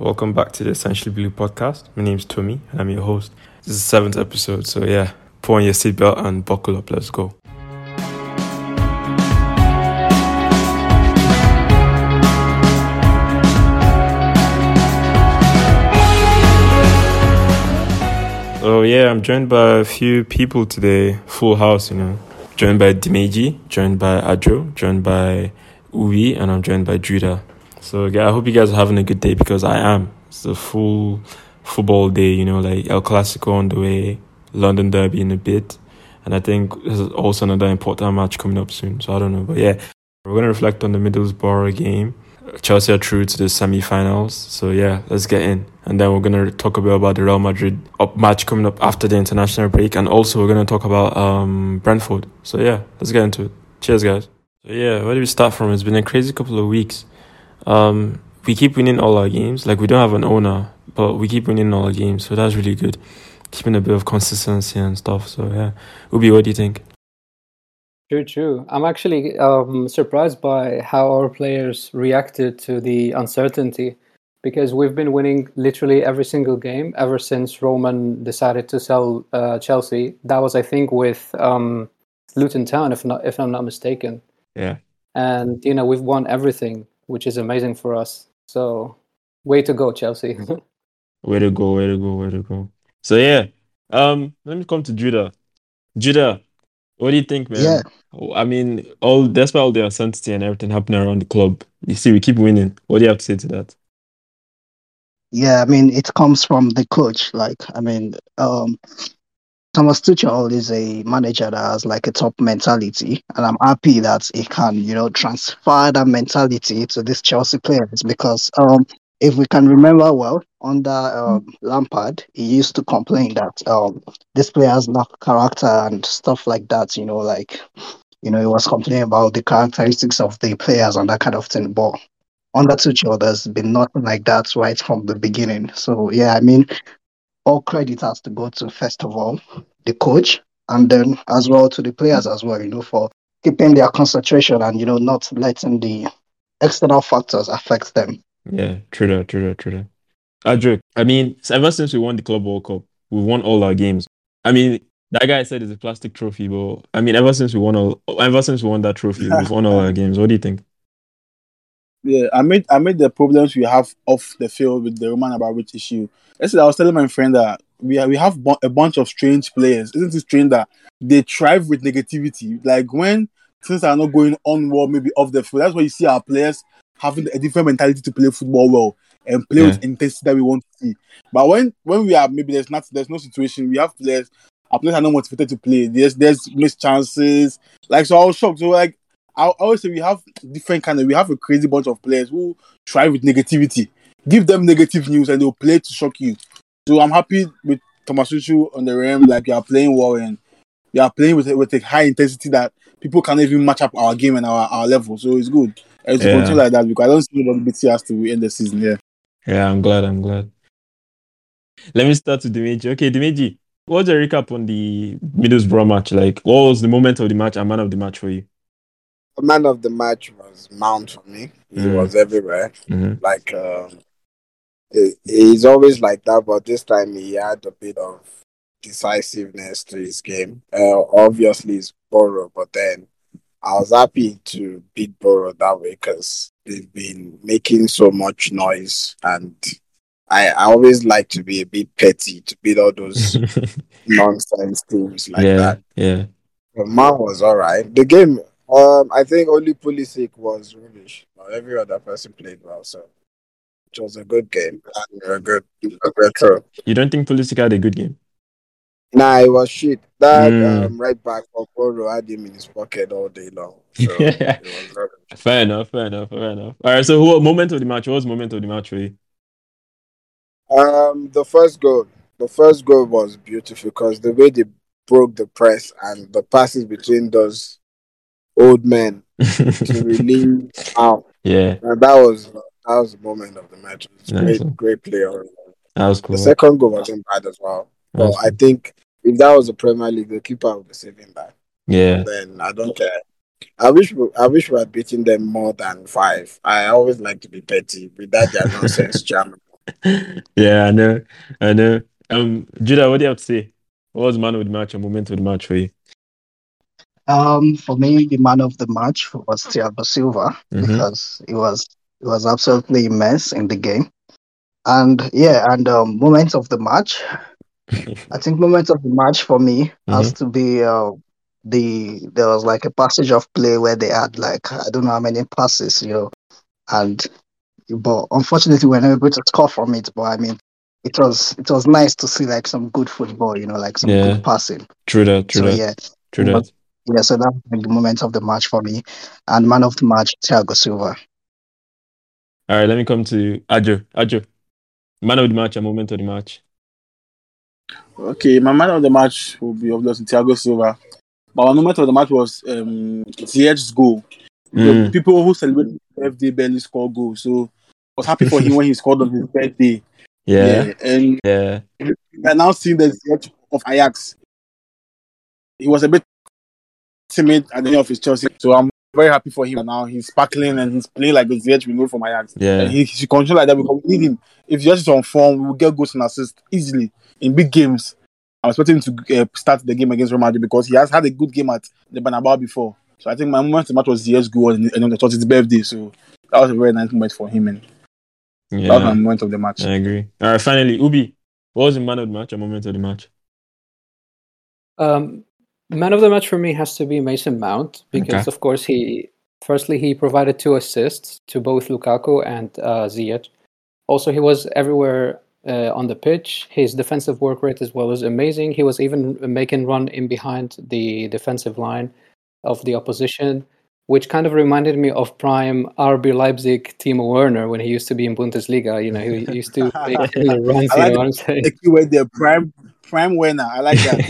Welcome back to the Essentially Blue podcast. My name is Tommy and I'm your host. This is the seventh episode, so yeah, put on your seatbelt and buckle up. Let's go. Oh yeah, I'm joined by a few people today. Full house, you know. Joined by Dimeji, joined by Adjor, joined by Oubi, and I'm joined by Judah. So yeah, I hope you guys are having a good day because I am. It's a full football day, you know, like El Clasico on the way, London Derby in a bit. And I think there's also another important match coming up soon. So I don't know. But yeah, we're going to reflect on the Middlesbrough game. Chelsea are through to the semi-finals. So yeah, let's get in. And then we're going to talk a bit about the Real Madrid up match coming up after the international break. And also we're going to talk about um, Brentford. So yeah, let's get into it. Cheers, guys. So yeah, where do we start from? It's been a crazy couple of weeks. Um, we keep winning all our games. Like we don't have an owner, but we keep winning all our games. So that's really good. Keeping a bit of consistency and stuff. So yeah. Oubi, what do you think? True, true. I'm actually um, surprised by how our players reacted to the uncertainty because we've been winning literally every single game ever since Roman decided to sell uh, Chelsea. That was, I think, with um, Luton Town, if not if I'm not mistaken. Yeah. And you know we've won everything, which is amazing for us. So, way to go, Chelsea. way to go, way to go, way to go. So yeah, um, let me come to Judah. Judah, what do you think, man? Yeah. I mean, all despite all the uncertainty and everything happening around the club, you see, we keep winning. What do you have to say to that? Yeah, I mean, it comes from the coach. Like, I mean, um, Thomas Tuchel is a manager that has like a top mentality, and I'm happy that he can, you know, transfer that mentality to these Chelsea players because, um, if we can remember well, under um, Lampard, he used to complain that um, this players lack character and stuff like that. You know, like, you know, he was complaining about the characteristics of the players and that kind of thing. But under Tuchel, there's been nothing like that right from the beginning. So yeah, I mean, all credit has to go to first of all the coach and then as well to the players as well, you know, for keeping their concentration and you know not letting the external factors affect them. Yeah, true that, true that, true that. Adric, I mean, ever since we won the Club World Cup, we've won all our games. I mean, that guy said it's a plastic trophy, but I mean, ever since we won all, ever since we won that trophy, we've won all our games. What do you think? Yeah, I made I made the problems we have off the field with the Roman Abramovich issue. Yesterday, I was telling my friend that we have, we have a bunch of strange players. Isn't it strange that they thrive with negativity? Like when things are not going on well, maybe off the field, that's why you see our players having a different mentality to play football well and play yeah. with intensity that we want to see. But when when we are maybe there's not there's no situation, we have players. Our players are not motivated to play. There's there's missed chances. Like so, I was shocked. So like I always say we have different kind of we have a crazy bunch of players who try with negativity. Give them negative news and they'll play to shock you. So I'm happy with Thomas Tuchel on the rim. Like you are playing well and you are playing with with a high intensity that people can't even match up our game and our, our level. So it's good. It's yeah. continue like that because I don't see what BT has to end the season. Yeah. Yeah, I'm glad. I'm glad. Let me start with Dimeji. Okay, Dimeji, what's a recap on the Middlesbrough match? Like, what was the moment of the match and man of the match for you? The man of the match was Mount for me. He mm. was everywhere. Mm-hmm. Like, um, he, he's always like that, but this time he had a bit of decisiveness to his game. Uh, obviously, it's Boro, but then I was happy to beat Boro that way because they've been making so much noise and I, I always like to be a bit petty to beat all those nonsense teams like yeah, that. Yeah. The man was all right. The game, um, I think only Pulisic was rubbish, but every other person played well. So it was a good game and a good, a good throw. You don't think Pulisic had a good game? Nah, it was shit. That mm. um, right back for Boro had him in his pocket all day long. So fair enough, fair enough, fair enough. All right, so what moment of the match? What was moment of the match really? Um, the first goal. The first goal was beautiful because the way they broke the press and the passes between those old men to relieve out. Yeah, and that was that was the moment of the match. It was nice. great, great play. That was cool. The second goal wasn't bad as well. But I think if that was a Premier League, the keeper would be saving that. Yeah. Then I don't care. I wish we, I wish we had beaten them more than five. I always like to be petty with that their nonsense jam. yeah, I know. I know. Um, Judah, what do you have to say? What was man with match or moment with match for you? Um, for me, the man of the match was Thiago Silva Mhm. because it was it was absolutely immense in the game. And yeah, and um, moments of the match. I think moments of the match for me has to be uh, the there was like a passage of play where they had like I don't know how many passes, you know, and but unfortunately we we're not able to score from it. But I mean, it was it was nice to see like some good football, you know, like some Yeah. good passing. True that, true So that, yeah, true that. Yeah. So that was the moment of the match for me, and man of the match Thiago Silva. All right, let me come to Adjor. Adjor, man of the match and moment of the match. Okay, my man of the match will be obviously Thiago Silva. But my moment of the match was um Ziyech's goal. The Mm. people who celebrate his birthday barely score goals. So I was happy for him when he scored on his birthday. Yeah, And yeah, I now seeing the Ziyech of Ajax. He was a bit timid at the end of his Chelsea. So I'm very happy for him now. He's sparkling and he's playing like the Ziyech we know from Ajax. yeah. And he, he should continue like that because we need him. If Ziyech is on form, we will get goals and assists easily in big games. I'm expecting him to uh, start the game against Real Madrid because he has had a good game at the Bernabeu before. So I think my moment of the match was Ziyech's goal and, and it was his birthday. So that was a very nice moment for him and that was my moment of the match. I agree. All right, finally, Oubi, what was the man of the match and moment of the match? Um, man of the match for me has to be Mason Mount because, Okay. of course, he firstly he provided two assists to both Lukaku and uh, Ziyech. Also, he was everywhere uh, on the pitch. His defensive work rate as well was amazing. He was even making run in behind the defensive line of the opposition, which kind of reminded me of prime RB Leipzig Timo Werner when he used to be in Bundesliga. You know, he used to make similar runs. I You like know what I'm saying? The keyword there, prime prime Werner. I like that.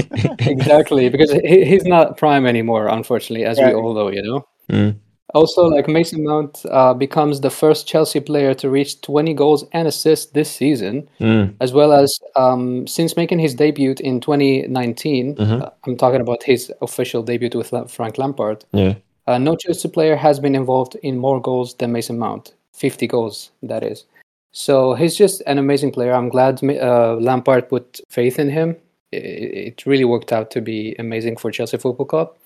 exactly because he, he's not prime anymore unfortunately as we all know you know Mm. also like mason mount uh, becomes the first chelsea player to reach 20 goals and assists this season Mm. as well as um, since making his debut in 2019 Mhm. uh, i'm talking about his official debut with frank lampard Yeah, uh, no chelsea player has been involved in more goals than mason mount 50 goals that is. So he's just an amazing player. I'm glad uh, lampard put faith in him. It, it really worked out to be amazing for Chelsea Football Club.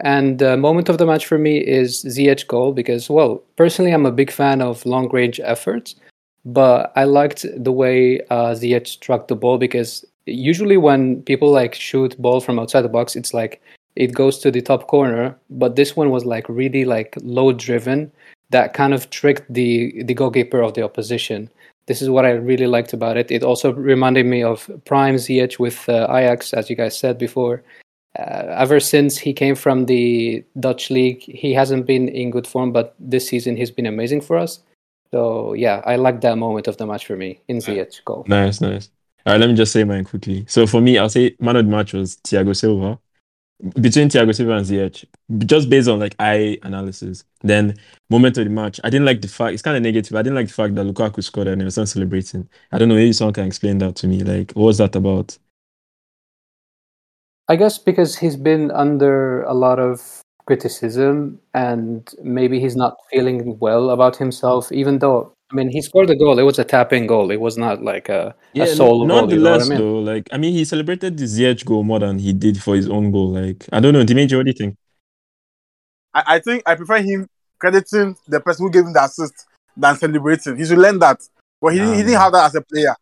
And the moment of the match for me is Ziyech goal because, well, personally, I'm a big fan of long range efforts, but I liked the way uh, Ziyech struck the ball because usually when people like shoot ball from outside the box, it's like it goes to the top corner, but this one was like really like low driven that kind of tricked the the goalkeeper of the opposition. This is what I really liked about it. It also reminded me of Prime Ziyech with uh, Ajax, as you guys said before. Uh, ever since he came from the Dutch league, he hasn't been in good form, but this season he's been amazing for us. So yeah, I like that moment of the match for me in Ziyech goal. nice, nice. All right, let me just say mine quickly. So for me, I'll say man of the match was Thiago Silva. Between Thiago Silva and Ziyech, just based on like eye analysis. Then moment of the match, I didn't like the fact it's kind of negative. I didn't like the fact that Lukaku scored and he was not celebrating. I don't know, maybe someone can explain that to me. Like, what was that about? I guess because he's been under a lot of criticism and maybe he's not feeling well about himself, even though I mean he scored a goal. It was a tap in goal. It was not like a, a solo goal. You know nonetheless, I mean? though, like I mean, he celebrated the Ziyech goal more than he did for his own goal. Like, I don't know, Dimeji, what do you think? I, I think I prefer him crediting the person who gave him the assist than celebrating. He should learn that. But he, didn't, he Ah, didn't have that as a player.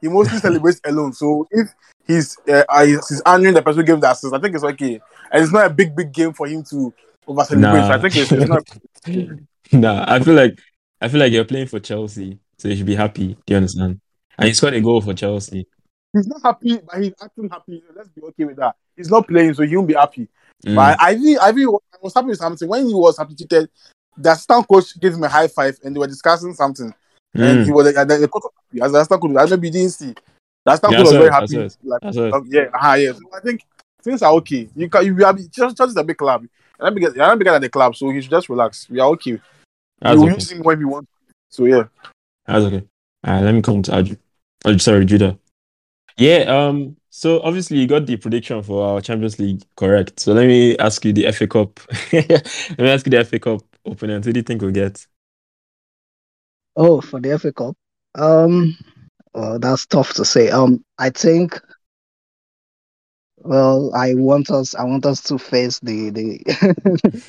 He mostly celebrates alone. So if he's uh, uh, he's, he's honoring the person who gave him the assist, I think it's okay. And it's not a big big game for him to over celebrate. Nah. I think it's, it's not. nah, I feel like I feel like you're playing for Chelsea, so you should be happy. Do you understand? And he scored a goal for Chelsea. He's not happy, but he's acting happy. Let's be okay with that. He's not playing, so he won't be happy. Mm. But I, really- I, really, I was happy with something when he was substituted. The assistant coach gave him a high five, and they were discussing something. and he Mm. was like, the, the coach was happy. as the assistant coach. I maybe you didn't see. The assistant Yeah, coach was very happy. it. Like, That's um, yeah, uh, yeah. So I think things are okay. You can, you are just, just a big club. You're not bigger, than the club, so he should just relax. We are okay. That's we will okay. use him when we want. So yeah. That's okay. All right, let me come to Adjor. Oh, sorry, Judah. Yeah, um, so obviously you got the prediction for our Champions League correct. So let me ask you the FA Cup. let me ask you the FA Cup opponent. Who do you think will get? Oh, for the FA Cup. Um, Well, that's tough to say. Um, I think. Well, I want us. I want us to face the the,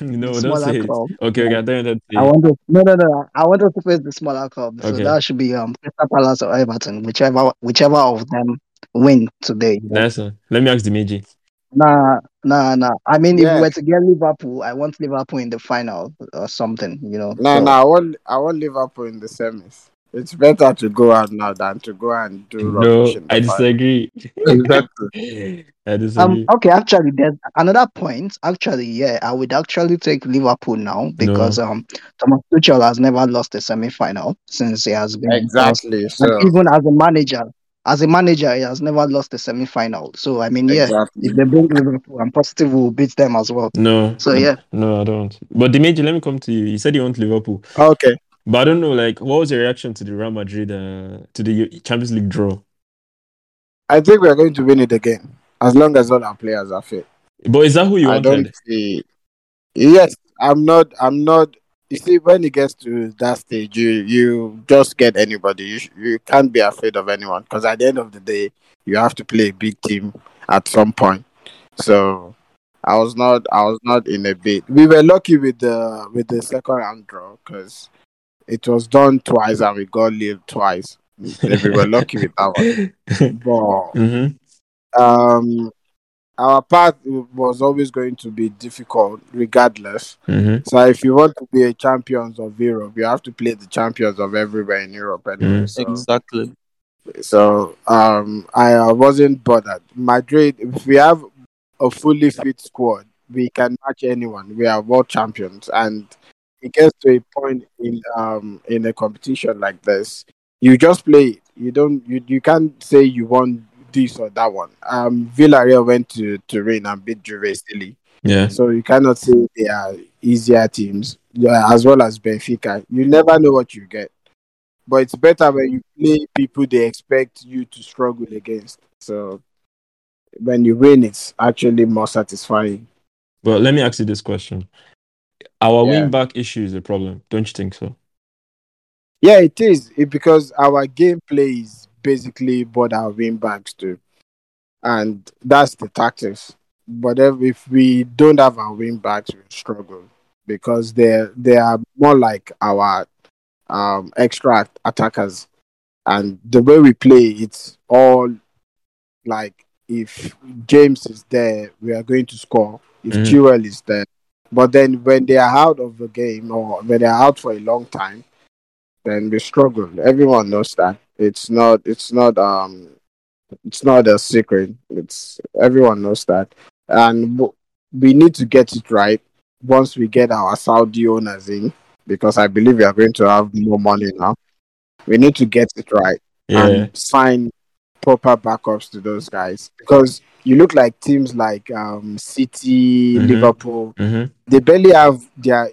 no, the don't smaller say it. club. Okay, okay, I don't. I want to. No, no, no. I want us to face the smaller club. So Okay. that should be um Crystal Palace or Everton, whichever whichever of them win today. you know. Nice one. Let me ask Dimeji. Nah, nah, nah. I mean, if we were to get Liverpool, I want Liverpool in the final or something. You know. No, So- no, I want I want Liverpool in the semis. It's better to go out now than to go and do No, rubbish I disagree. Exactly. I disagree. Um. Okay. Actually, there's another point. Actually, yeah, I would actually take Liverpool now because um Thomas Tuchel has never lost a semi-final since he has been in Chelsea. Exactly. And So even as a manager, as a manager, he has never lost a semi-final. So I mean, yeah, exactly. if they bring Liverpool, I'm positive we'll beat them as well. No. So, yeah. No, I don't. But Dimeji, let me come to you. You said you want Liverpool. Okay. But I don't know, like, what was your reaction to the Real Madrid, uh, to the Champions League draw? I think we're going to win it again. As long as all our players are fit. But is that who you I don't see Yes, I'm not I'm not you see when it gets to that stage you you just get anybody. You sh- you can't be afraid of anyone because at the end of the day you have to play a big team at some point. So I was not I was not in a bit. We were lucky with the with the second round draw because it was done twice and we got Lille twice. we were lucky with that one. But hmm um, our path was always going to be difficult, regardless. hmm So if you want to be a champions of Europe, you have to play the champions of everywhere in Europe anyway. Mm. So, Exactly. so um, I uh, wasn't bothered. Madrid, if we have a fully fit squad, we can match anyone. We are world champions, and it gets to a point in um in a competition like this, you just play. it. You don't. You you can't say you won this or that one. Um, Villarreal went to Turin and beat Juve silly. Yeah. So you cannot say they are easier teams, yeah, as well as Benfica. You never know what you get. But it's better when you play people they expect you to struggle against. So when you win, it's actually more satisfying. But let me ask you this question. Our Yeah. wing back issue is a problem, don't you think so? Yeah, it is it, because our gameplay is basically what our wing backs do, and that's the tactics. But if, if we don't have our wing backs, we struggle because they they are more like our um, extra attackers, and the way we play, it's all like if James is there, we are going to score. If Mhm. Chilwell is there, but then when they are out of the game or when they are out for a long time, then we struggle. Everyone knows that. It's not. It's not. Um. It's not a secret. It's everyone knows that, and we need to get it right once we get our Saudi owners in, because I believe we are going to have more money now. We need to get it right Yeah. and sign proper backups to those guys because you look like teams like um, City, Mhm. Liverpool. hmm They barely have their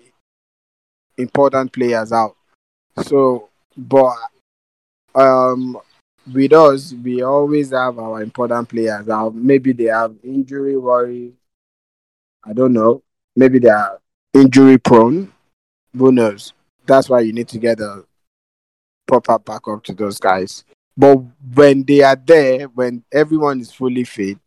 important players out. So, but um, with us, we always have our important players out. Maybe they have injury worry. I don't know. Maybe they are injury prone. Who knows? That's why you need to get a proper backup to those guys. But when they are there, when everyone is fully fit,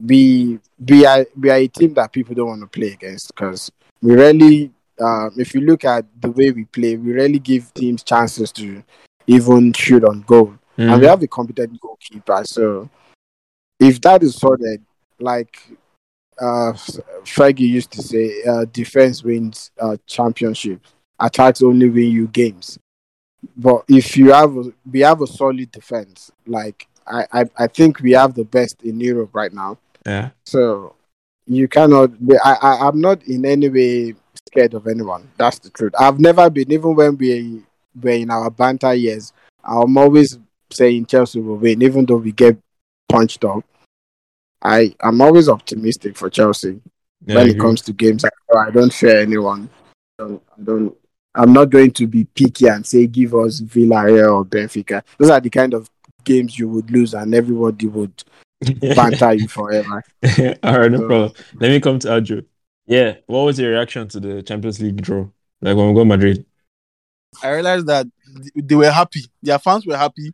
we we are we are a team that people don't want to play against because we really, um, if you look at the way we play, we really give teams chances to even shoot on goal, and we have a competent goalkeeper. So if that is sorted, like uh, Fergie used to say, uh, defense wins uh, championships, attacks only win you games. But if you have, a, we have a solid defense. Like I, I, I think we have the best in Europe right now. Yeah. So you cannot. I, I, I'm not in any way scared of anyone. That's the truth. I've never been, even when we were in our banter years. I'm always saying Chelsea will win, even though we get punched up. I, I'm always optimistic for Chelsea Yeah, when it comes to games. I, I don't fear anyone. I don't, I don't. I'm not going to be picky and say give us Villarreal or Benfica. Those are the kind of games you would lose, and everybody would banter you forever. All right, no So- problem. Let me come to Adjor. Yeah, what was your reaction to the Champions League draw? Like when we got Madrid? I realized that they were happy. Their fans were happy.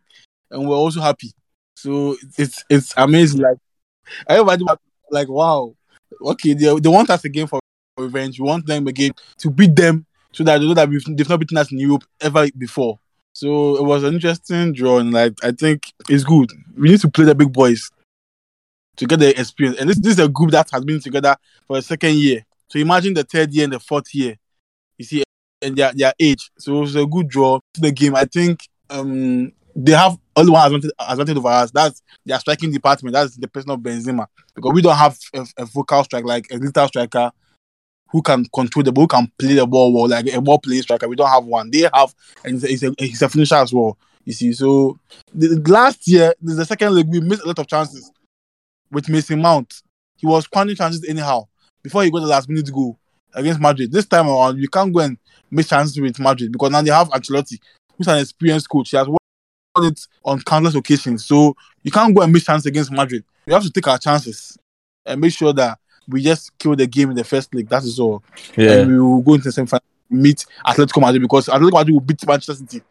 and we're also happy. So it's it's amazing. Like everybody was like, wow, okay, they, they want us again for revenge. We want them again to beat them so that they know that we've, they've not beaten us in Europe ever before. So it was an interesting draw, and like I think it's good. We need to play the big boys to get the experience. And this, this is a group that has been together for a second year. So imagine the third year and the fourth year. You see, and their their age. So it was a good draw to the game. I think um they have only one advantage, over us. That's their striking department. That's the person of Benzema because we don't have a, a vocal strike like a little striker who can control the ball, who can play the ball well, like a ball play striker. We don't have one. They have, and he's a, he's a finisher as well. You see, so the, last year, the second leg, we missed a lot of chances with Mason Mount. He was squandering chances anyhow before he got the last minute goal against Madrid. This time around, you can't go and miss chances with Madrid because now they have Ancelotti, who's an experienced coach. He has won it on countless occasions. So you can't go and miss chances against Madrid. We have to take our chances and make sure that we just kill the game in the first leg. That is all. Yeah. And we will go into the same final meet Atletico Madrid because Atletico Madrid will beat Manchester City.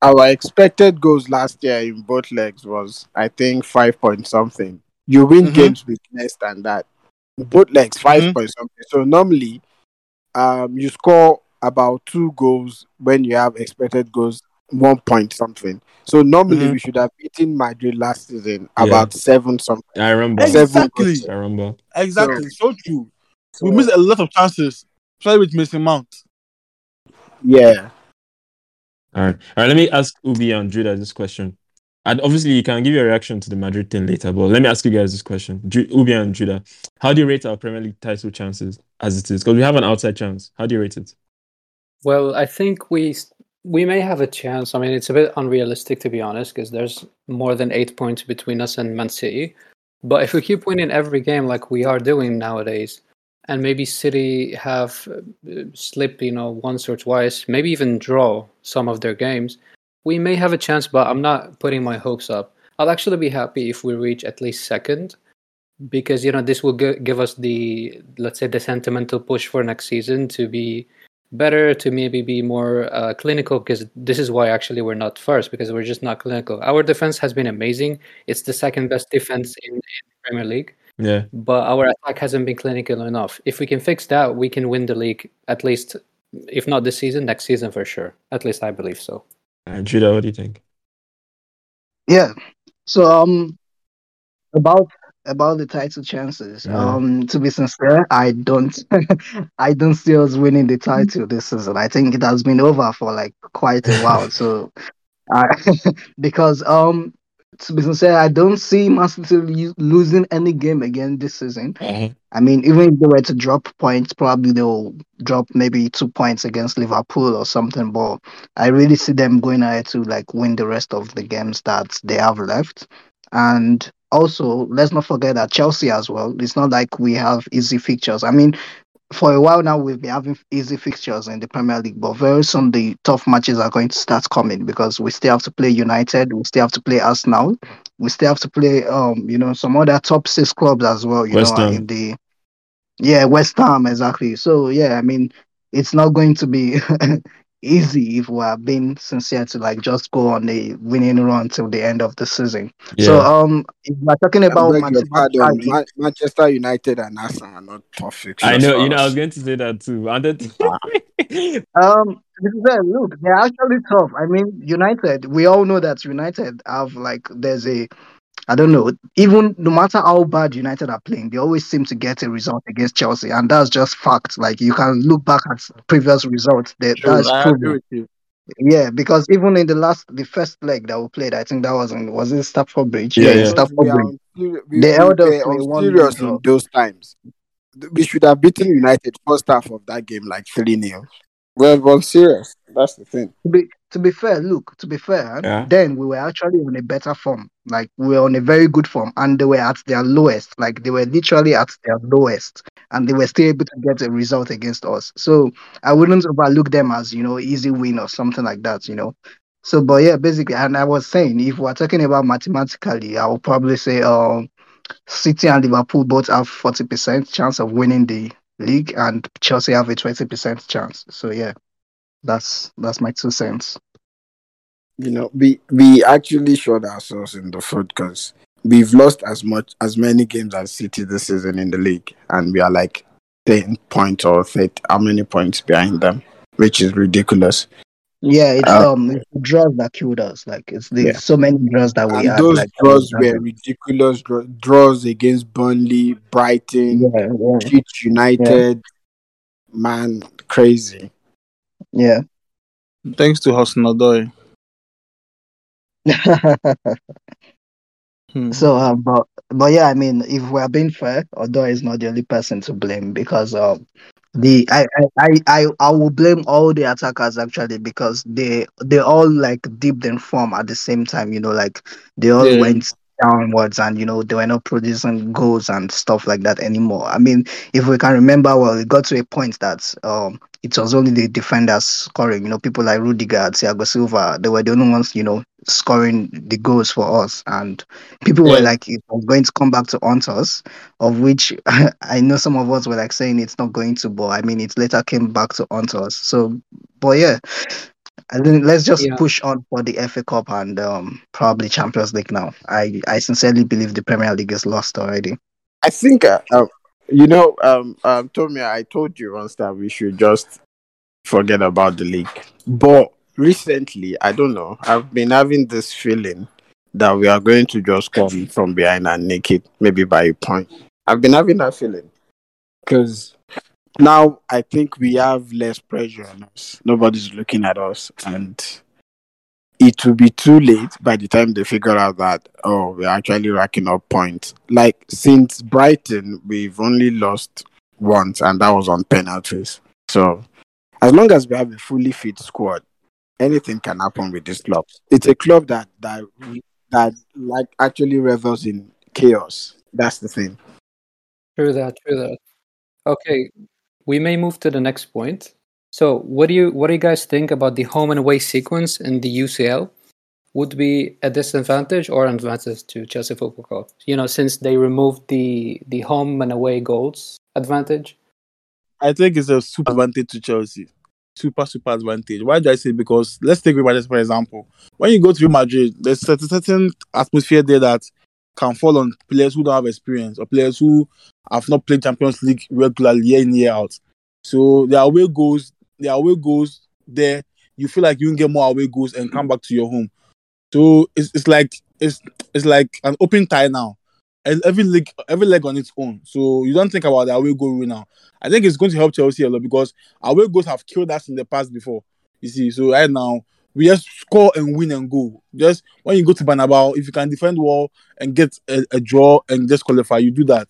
Our expected goals last year in both legs was, I think, five point something. You win Mhm. games with less than that. Both legs, 5 Mhm. point something. So normally, um, you score about two goals when you have expected goals, one point something. So normally, Mhm. we should have beaten Madrid last season Yeah. about seven something. I remember. Seven Exactly. goals. I remember. Exactly. So true. So, We missed a lot of chances, especially with missing Mount. yeah. All right. All right. Let me ask Oubi and Judah this question. And obviously, you can give your reaction to the Madrid thing later, but let me ask you guys this question. Ju- Oubi and Judah, how do you rate our Premier League title chances as it is? Because we have an outside chance. How do you rate it? Well, I think we we may have a chance. I mean, it's a bit unrealistic to be honest, because there's more than eight points between us and Man City. But if we keep winning every game like we are doing nowadays, and maybe City have uh, slipped, you know, once or twice, maybe even draw some of their games, we may have a chance. But I'm not putting my hopes up. I'll actually be happy if we reach at least second, because you know this will give us the let's say the sentimental push for next season to be better to maybe be more uh, clinical because this is why actually we're not first because we're just not clinical. Our defense has been amazing. It's the second best defense in, in Premier League, Yeah. but our attack hasn't been clinical enough. If we can fix that, we can win the league at least, if not this season, next season for sure. At least I believe so. All right, Judah, what do you think? Yeah. So um about about the title chances. Yeah. Um to be sincere, I don't I don't see us winning the title this season. I think it has been over for like quite a while. So I because um to be sincere, I don't see Man City losing any game again this season. I mean, even if they were to drop points, probably they'll drop maybe two points against Liverpool or something. But I really see them going ahead to like win the rest of the games that they have left. And also, let's not forget that Chelsea as well. It's not like we have easy fixtures. I mean, for a while now, we've been having easy fixtures in the Premier League, but very soon the tough matches are going to start coming because we still have to play United, we still have to play Arsenal, we still have to play, um, you know, some other top six clubs as well. You West know, Ham. in the yeah, West Ham exactly. So yeah, I mean, it's not going to be easy if we are being sincere to like just go on the winning run till the end of the season. Yeah. So um, if we're talking about beg your pardon. mathematically- Ma- Manchester United and Arsenal are not tough fixtures. I know, you know, I was going to say that too. And then, Um, this is very- look, they're actually tough. I mean, United. We all know that United have like there's a, I don't know. Even no matter how bad United are playing, they always seem to get a result against Chelsea, and that's just fact. Like you can look back at previous results. That True, that's I proven. agree with you. Yeah, because even in the last, the first leg that we played, I think that was in was it Stamford Bridge? Yeah, in yeah. Stamford Bridge. on seri- we, They we held us were on serious in those times. We should have beaten United first half of that game like 3 0. Well, well, serious. That's the thing. Be to be fair, look, to be fair, Yeah. then we were actually on a better form. Like we were on a very good form, and they were at their lowest. Like they were literally at their lowest, and they were still able to get a result against us. So I wouldn't overlook them as you know easy win or something like that. You know. So, but yeah, basically, and I was saying if we're talking about mathematically, I would probably say um, City and Liverpool both have forty percent chance of winning the league, and Chelsea have a twenty percent chance. So yeah, that's that's my two cents. you know, we we actually shot ourselves in the foot because we've lost as much as many games as City this season in the league, and we are like ten points or 30, how many points behind them, which is ridiculous. Yeah, it's Uh, um it's the draws that killed us. Like it's the Yeah. so many draws that we And had. those like, draws were ridiculous draw- draws against Burnley, Brighton, yeah, yeah, United. Man, crazy. Yeah. Thanks to Hudson Odoi. Hmm. So, um, but but yeah, I mean, if we're being fair, Odoi is not the only person to blame because um, the I I I I, I will blame all the attackers actually because they they all like dipped in form at the same time. You know, like they all Yeah. went downwards and you know they were not producing goals and stuff like that anymore. I mean, if we can remember, well, it got to a point that um it was only the defenders scoring. You know, people like Rudiger, Thiago Silva, they were the only ones you know scoring the goals for us and people were like it was going to come back to haunt us of which i know some of us were like saying it's not going to but i mean it later came back to haunt us so but yeah I think let's just Yeah. push on for the FA Cup and um, probably Champions League now. I, I sincerely believe the Premier League is lost already. I think, uh, uh, you know, um, um, Tommy, I told you once that we should just forget about the league. But recently, I don't know, I've been having this feeling that we are going to just come from behind and nick it, maybe by a point. I've been having that feeling because now I think we have less pressure on us. Nobody's looking at us, and it will be too late by the time they figure out that oh we're actually racking up points. Like since Brighton, we've only lost once, and that was on penalties. So as long as we have a fully fit squad, anything can happen with this club. It's a club that that that like actually revels in chaos. That's the thing. True that, true that. Okay, we may move to the next point. So, what do you what do you guys think about the home and away sequence in the UCL? Would be a disadvantage or an advantage to Chelsea Football Club? You know, since they removed the the home and away goals advantage. I think it's a super advantage to Chelsea. Super, super advantage. Why do I say? Because let's take Real Madrid for example. When you go to Real Madrid, there's a certain atmosphere there that can fall on players who don't have experience or players who have not played Champions League regularly year in year out. So their away goals, their away goals there, you feel like you can get more away goals and come back to your home. So it's, it's like it's it's like an open tie now. Every leg every leg on its own. So you don't think about the away goal rule now. I think it's going to help Chelsea a lot because away goals have killed us in the past before. You see, so right now we just score and win and go. Just when you go to Bernabeu, if you can defend well and get a, a draw and just qualify, you do that.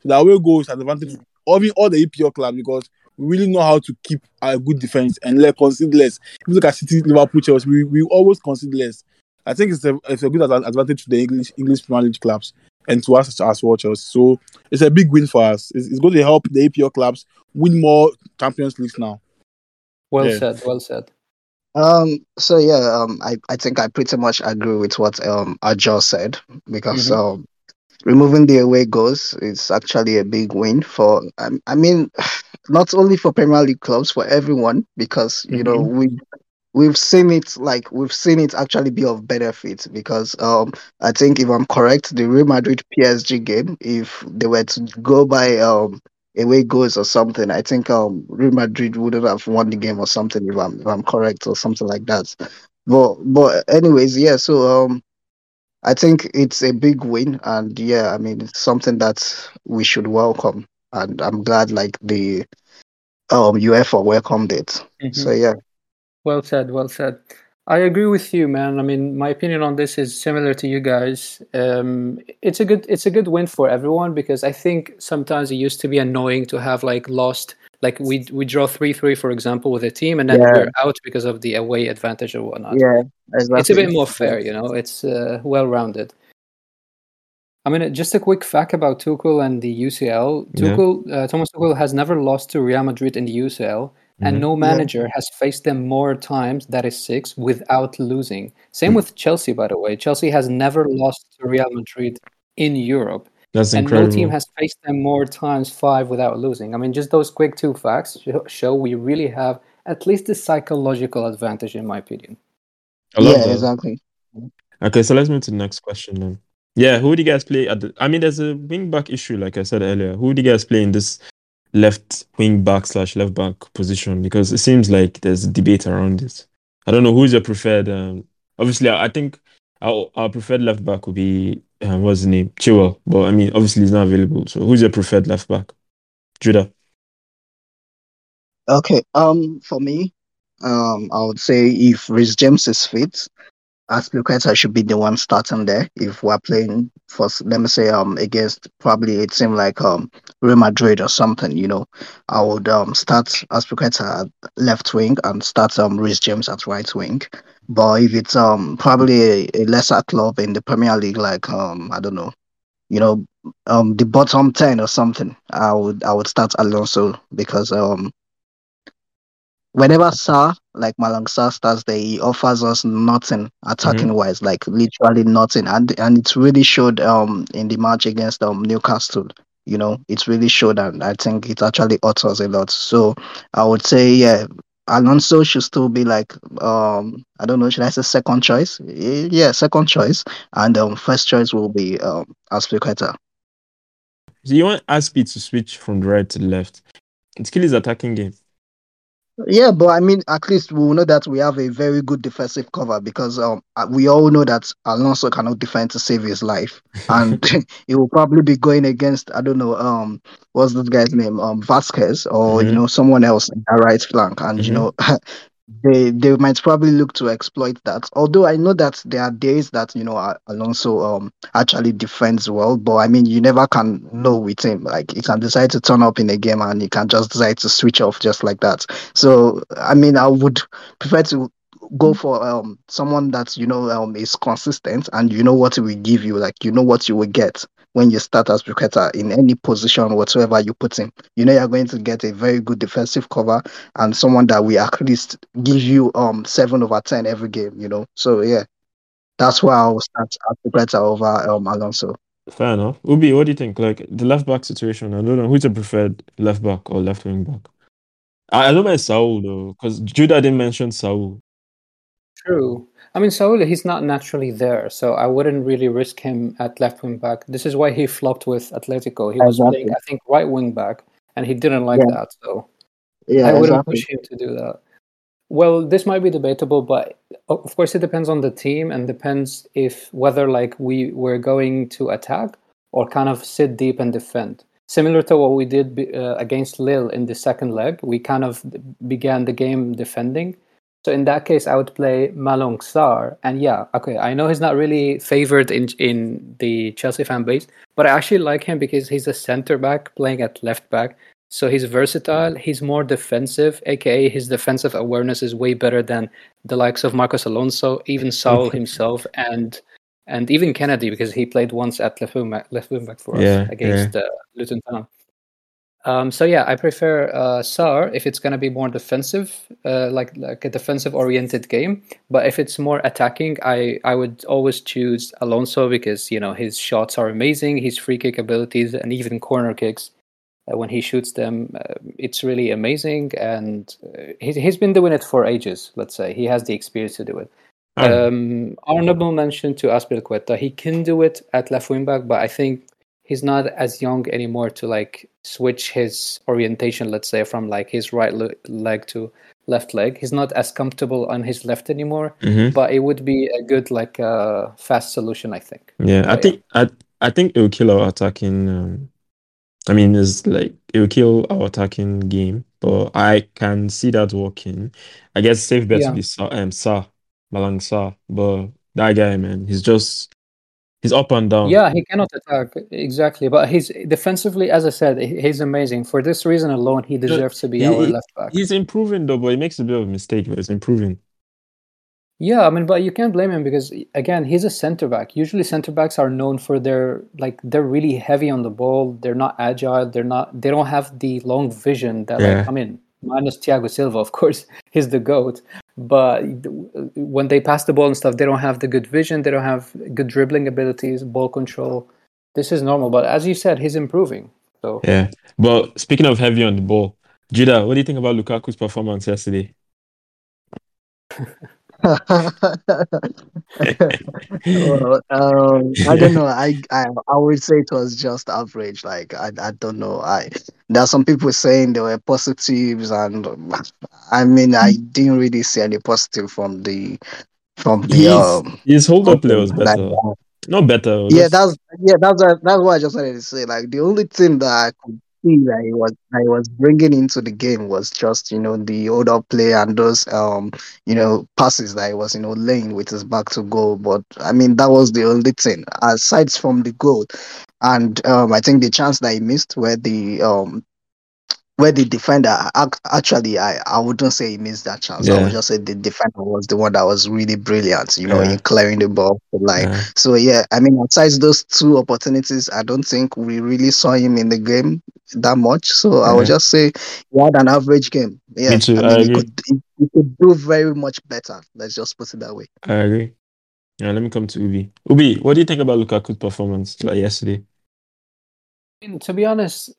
So the away goals are advantage of all the EPL clubs because we really know how to keep a good defense and let concede less. If you look at City, Liverpool, Chelsea, we, we always concede less. I think it's a it's a good ad- advantage to the English English Premier League clubs and to us as watchers. So it's a big win for us. It's, it's going to help the EPL clubs win more Champions Leagues now. Well Yeah. said, well said. Um. So yeah. Um. I, I think I pretty much agree with what um Adjor said because Mhm. um removing the away goals is actually a big win for. I, I mean, not only for Premier League clubs for everyone because you know we we've seen it like we've seen it actually be of benefit because um I think if I'm correct the Real Madrid PSG game if they were to go by um away goals or something I think um Real Madrid wouldn't have won the game or something if I'm if I'm correct or something like that but but anyways yeah so um I think it's a big win and yeah I mean it's something that we should welcome and I'm glad like the um UEFA welcomed it Mhm. so yeah Well said, well said. I agree with you, man. I mean, my opinion on this is similar to you guys. Um, it's a good, it's a good win for everyone because I think sometimes it used to be annoying to have like lost, like we we draw three three, for example, with a team, and then Yeah. we're out because of the away advantage or whatnot. yeah exactly It's a bit more fair, you know. It's uh, well rounded. I mean, just a quick fact about Tuchel and the UCL. Yeah. Tuchel, uh, Thomas Tuchel has never lost to Real Madrid in the UCL, and Mhm. no manager has faced them more times, that is six, without losing. Same Mm. with Chelsea, by the way. Chelsea has never lost to Real Madrid in Europe, That's and incredible. no team has faced them more times, five, without losing. I mean, just those quick two facts show we really have at least a psychological advantage, in my opinion. I love yeah, exactly. Okay, so let's move to the next question then. Yeah, who do you guys play at the I mean there's a wing back issue, like I said earlier. Who do you guys play in this left wing back slash left back position? Because it seems like there's a debate around this. I don't know who's your preferred um obviously I, I think our, our preferred left back would be um, what's his name? Chilwell. But I mean obviously he's not available. So who's your preferred left back? Judah. Okay. Um, for me, um, I would say if Reece James is fit, Azpilicueta should be the one starting there. If we're playing for, let me say, um, against probably it seemed like um Real Madrid or something, you know, I would um start Azpilicueta at left wing and start um Reece James at right wing. But if it's um probably a, a lesser club in the Premier League, like um I don't know, you know, um the bottom ten or something, I would I would start Alonso because um whenever Sarr, like Malang Sarr starts there, he offers us nothing attacking mm-hmm. wise, like literally nothing. And and it really showed um in the match against um Newcastle. You know, it really showed and I think it actually hurt us a lot. So I would say yeah, Alonso should still be like um I don't know, should I say second choice? Yeah, second choice. And um first choice will be um Azpilicueta. So you want Azpi to switch from the right to the left. It's kill his attacking game. Yeah, but I mean, at least we will know that we have a very good defensive cover because um uh, we all know that Alonso cannot defend to save his life, and he will probably be going against I don't know um what's this guy's name um Vasquez or mm-hmm. you know someone else in the right flank, and mm-hmm. you know they they might probably look to exploit that. Although I know that there are days that you know Alonso um actually defends well, but I mean you never can know with him. Like he can decide to turn up in a game and he can just decide to switch off just like that. So I mean I would prefer to go for um someone that you know um is consistent and you know what he will give you, like you know what you will get when you start Azpilicueta in any position whatsoever you put him. You know you're going to get a very good defensive cover and someone that will at least give you um seven over ten every game, you know. So yeah. That's why I'll start Azpilicueta over um Alonso. Fair enough. Oubi, what do you think? Like the left back situation, I don't know who's your preferred left back or left wing back. I, I don't mind Saul though, because Judah didn't mention Saul. True. I mean, Saul, he's not naturally there, so I wouldn't really risk him at left wing back. This is why he flopped with Atletico. He was exactly. playing, I think, right wing back, and he didn't like yeah. that. So yeah, I wouldn't exactly. push him to do that. Well, this might be debatable, but of course it depends on the team and depends if whether like we were going to attack or kind of sit deep and defend. Similar to what we did uh, against Lille in the second leg, we kind of began the game defending so in that case, I would play Malang Sarr. And yeah, okay, I know he's not really favored in in the Chelsea fan base, but I actually like him because he's a center back playing at left back. So he's versatile. He's more defensive, aka his defensive awareness is way better than the likes of Marcos Alonso, even Saul himself, and and even Kennedy because he played once at left wing back, left wing back for us yeah, against yeah. Uh, Luton Town. Um, so yeah, I prefer uh, Sarr if it's gonna be more defensive, uh, like like a defensive oriented game. But if it's more attacking, I I would always choose Alonso because you know his shots are amazing, his free kick abilities, and even corner kicks. Uh, when he shoots them, uh, it's really amazing, and uh, he's he's been doing it for ages. Let's say he has the experience to do it. Um, honorable mention to Azpilicueta. He can do it at left wing back, but I think he's not as young anymore to like switch his orientation let's say from like his right le- leg to left leg he's not as comfortable on his left anymore mm-hmm. but it would be a good like uh, fast solution i think yeah i think i i think it will kill our attacking um, i mean it's like it will kill our attacking game but i can see that working i guess safe bet yeah. to be Sa, um, Sa, Malang Sarr, but that guy man he's just He's up and down. Yeah, he cannot attack exactly, but he's defensively, as I said, he's amazing. For this reason alone, he deserves to be he, our left back. He's improving though, but he makes a bit of a mistake, but he's improving. Yeah, I mean, but you can't blame him because again, he's a center back. Usually, center backs are known for their like they're really heavy on the ball. They're not agile. They're not. They don't have the long vision that. Yeah. Like, I mean, minus Thiago Silva, of course, he's the goat but uh, when they pass the ball and stuff, they don't have the good vision, they don't have good dribbling abilities, ball control. This is normal, but as you said, he's improving. So yeah. But speaking of heavy on the ball, Judah, what do you think about Lukaku's performance yesterday? well, um, I don't know. I, I I would say it was just average. Like I I don't know. I there are some people saying there were positives, and I mean I didn't really see any positive from the from the His, um. his hold up play was like, better. Not better. yeah, just- that's yeah, that's what, that's what I just wanted to say. Like the only thing that I could that he was he was bringing into the game was just you know the hold up play and those um you know passes that he was you know laying with his back to goal. But I mean that was the only thing aside from the goal, and um I think the chance that he missed where the um where the defender ac- actually I, I wouldn't say he missed that chance. I would just say the defender was the one that was really brilliant, you know, Yeah. in clearing the ball. Like Yeah. so yeah, I mean aside those two opportunities, I don't think we really saw him in the game that much. So I would just say he had an average game. Yeah. too, I I mean he agree. could he, he could do very much better. Let's just put it that way. I agree. Yeah, let me come to Oubi. Oubi, what do you think about Lukaku's performance like yesterday? To be honest,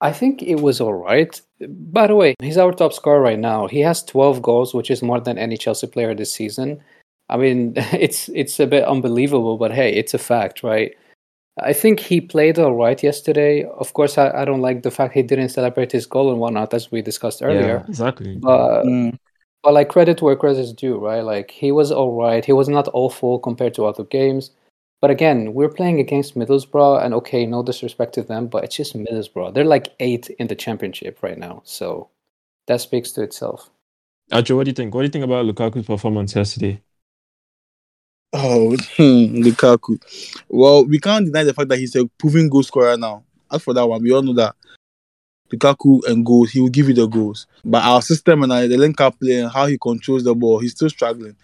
I think it was all right. By the way, he's our top scorer right now. He has 12 goals, which is more than any Chelsea player this season. I mean, it's it's a bit unbelievable, but hey, it's a fact, right? I think he played all right yesterday. Of course, I, I don't like the fact he didn't celebrate his goal and whatnot, as we discussed earlier. Yeah, exactly. But Mm. but like credit where credit is due, right? Like he was all right. He was not awful compared to other games. But again, we're playing against Middlesbrough, and okay, no disrespect to them, but it's just Middlesbrough. They're like eight in the championship right now, so that speaks to itself. Adjor, what do you think? What do you think about Lukaku's performance yesterday? Oh, hmm, Lukaku. Well, we can't deny the fact that he's a proven goal scorer now. As for that one, we all know that Lukaku and goals, he will give you the goals. But our system and the link up play and how he controls the ball, he's still struggling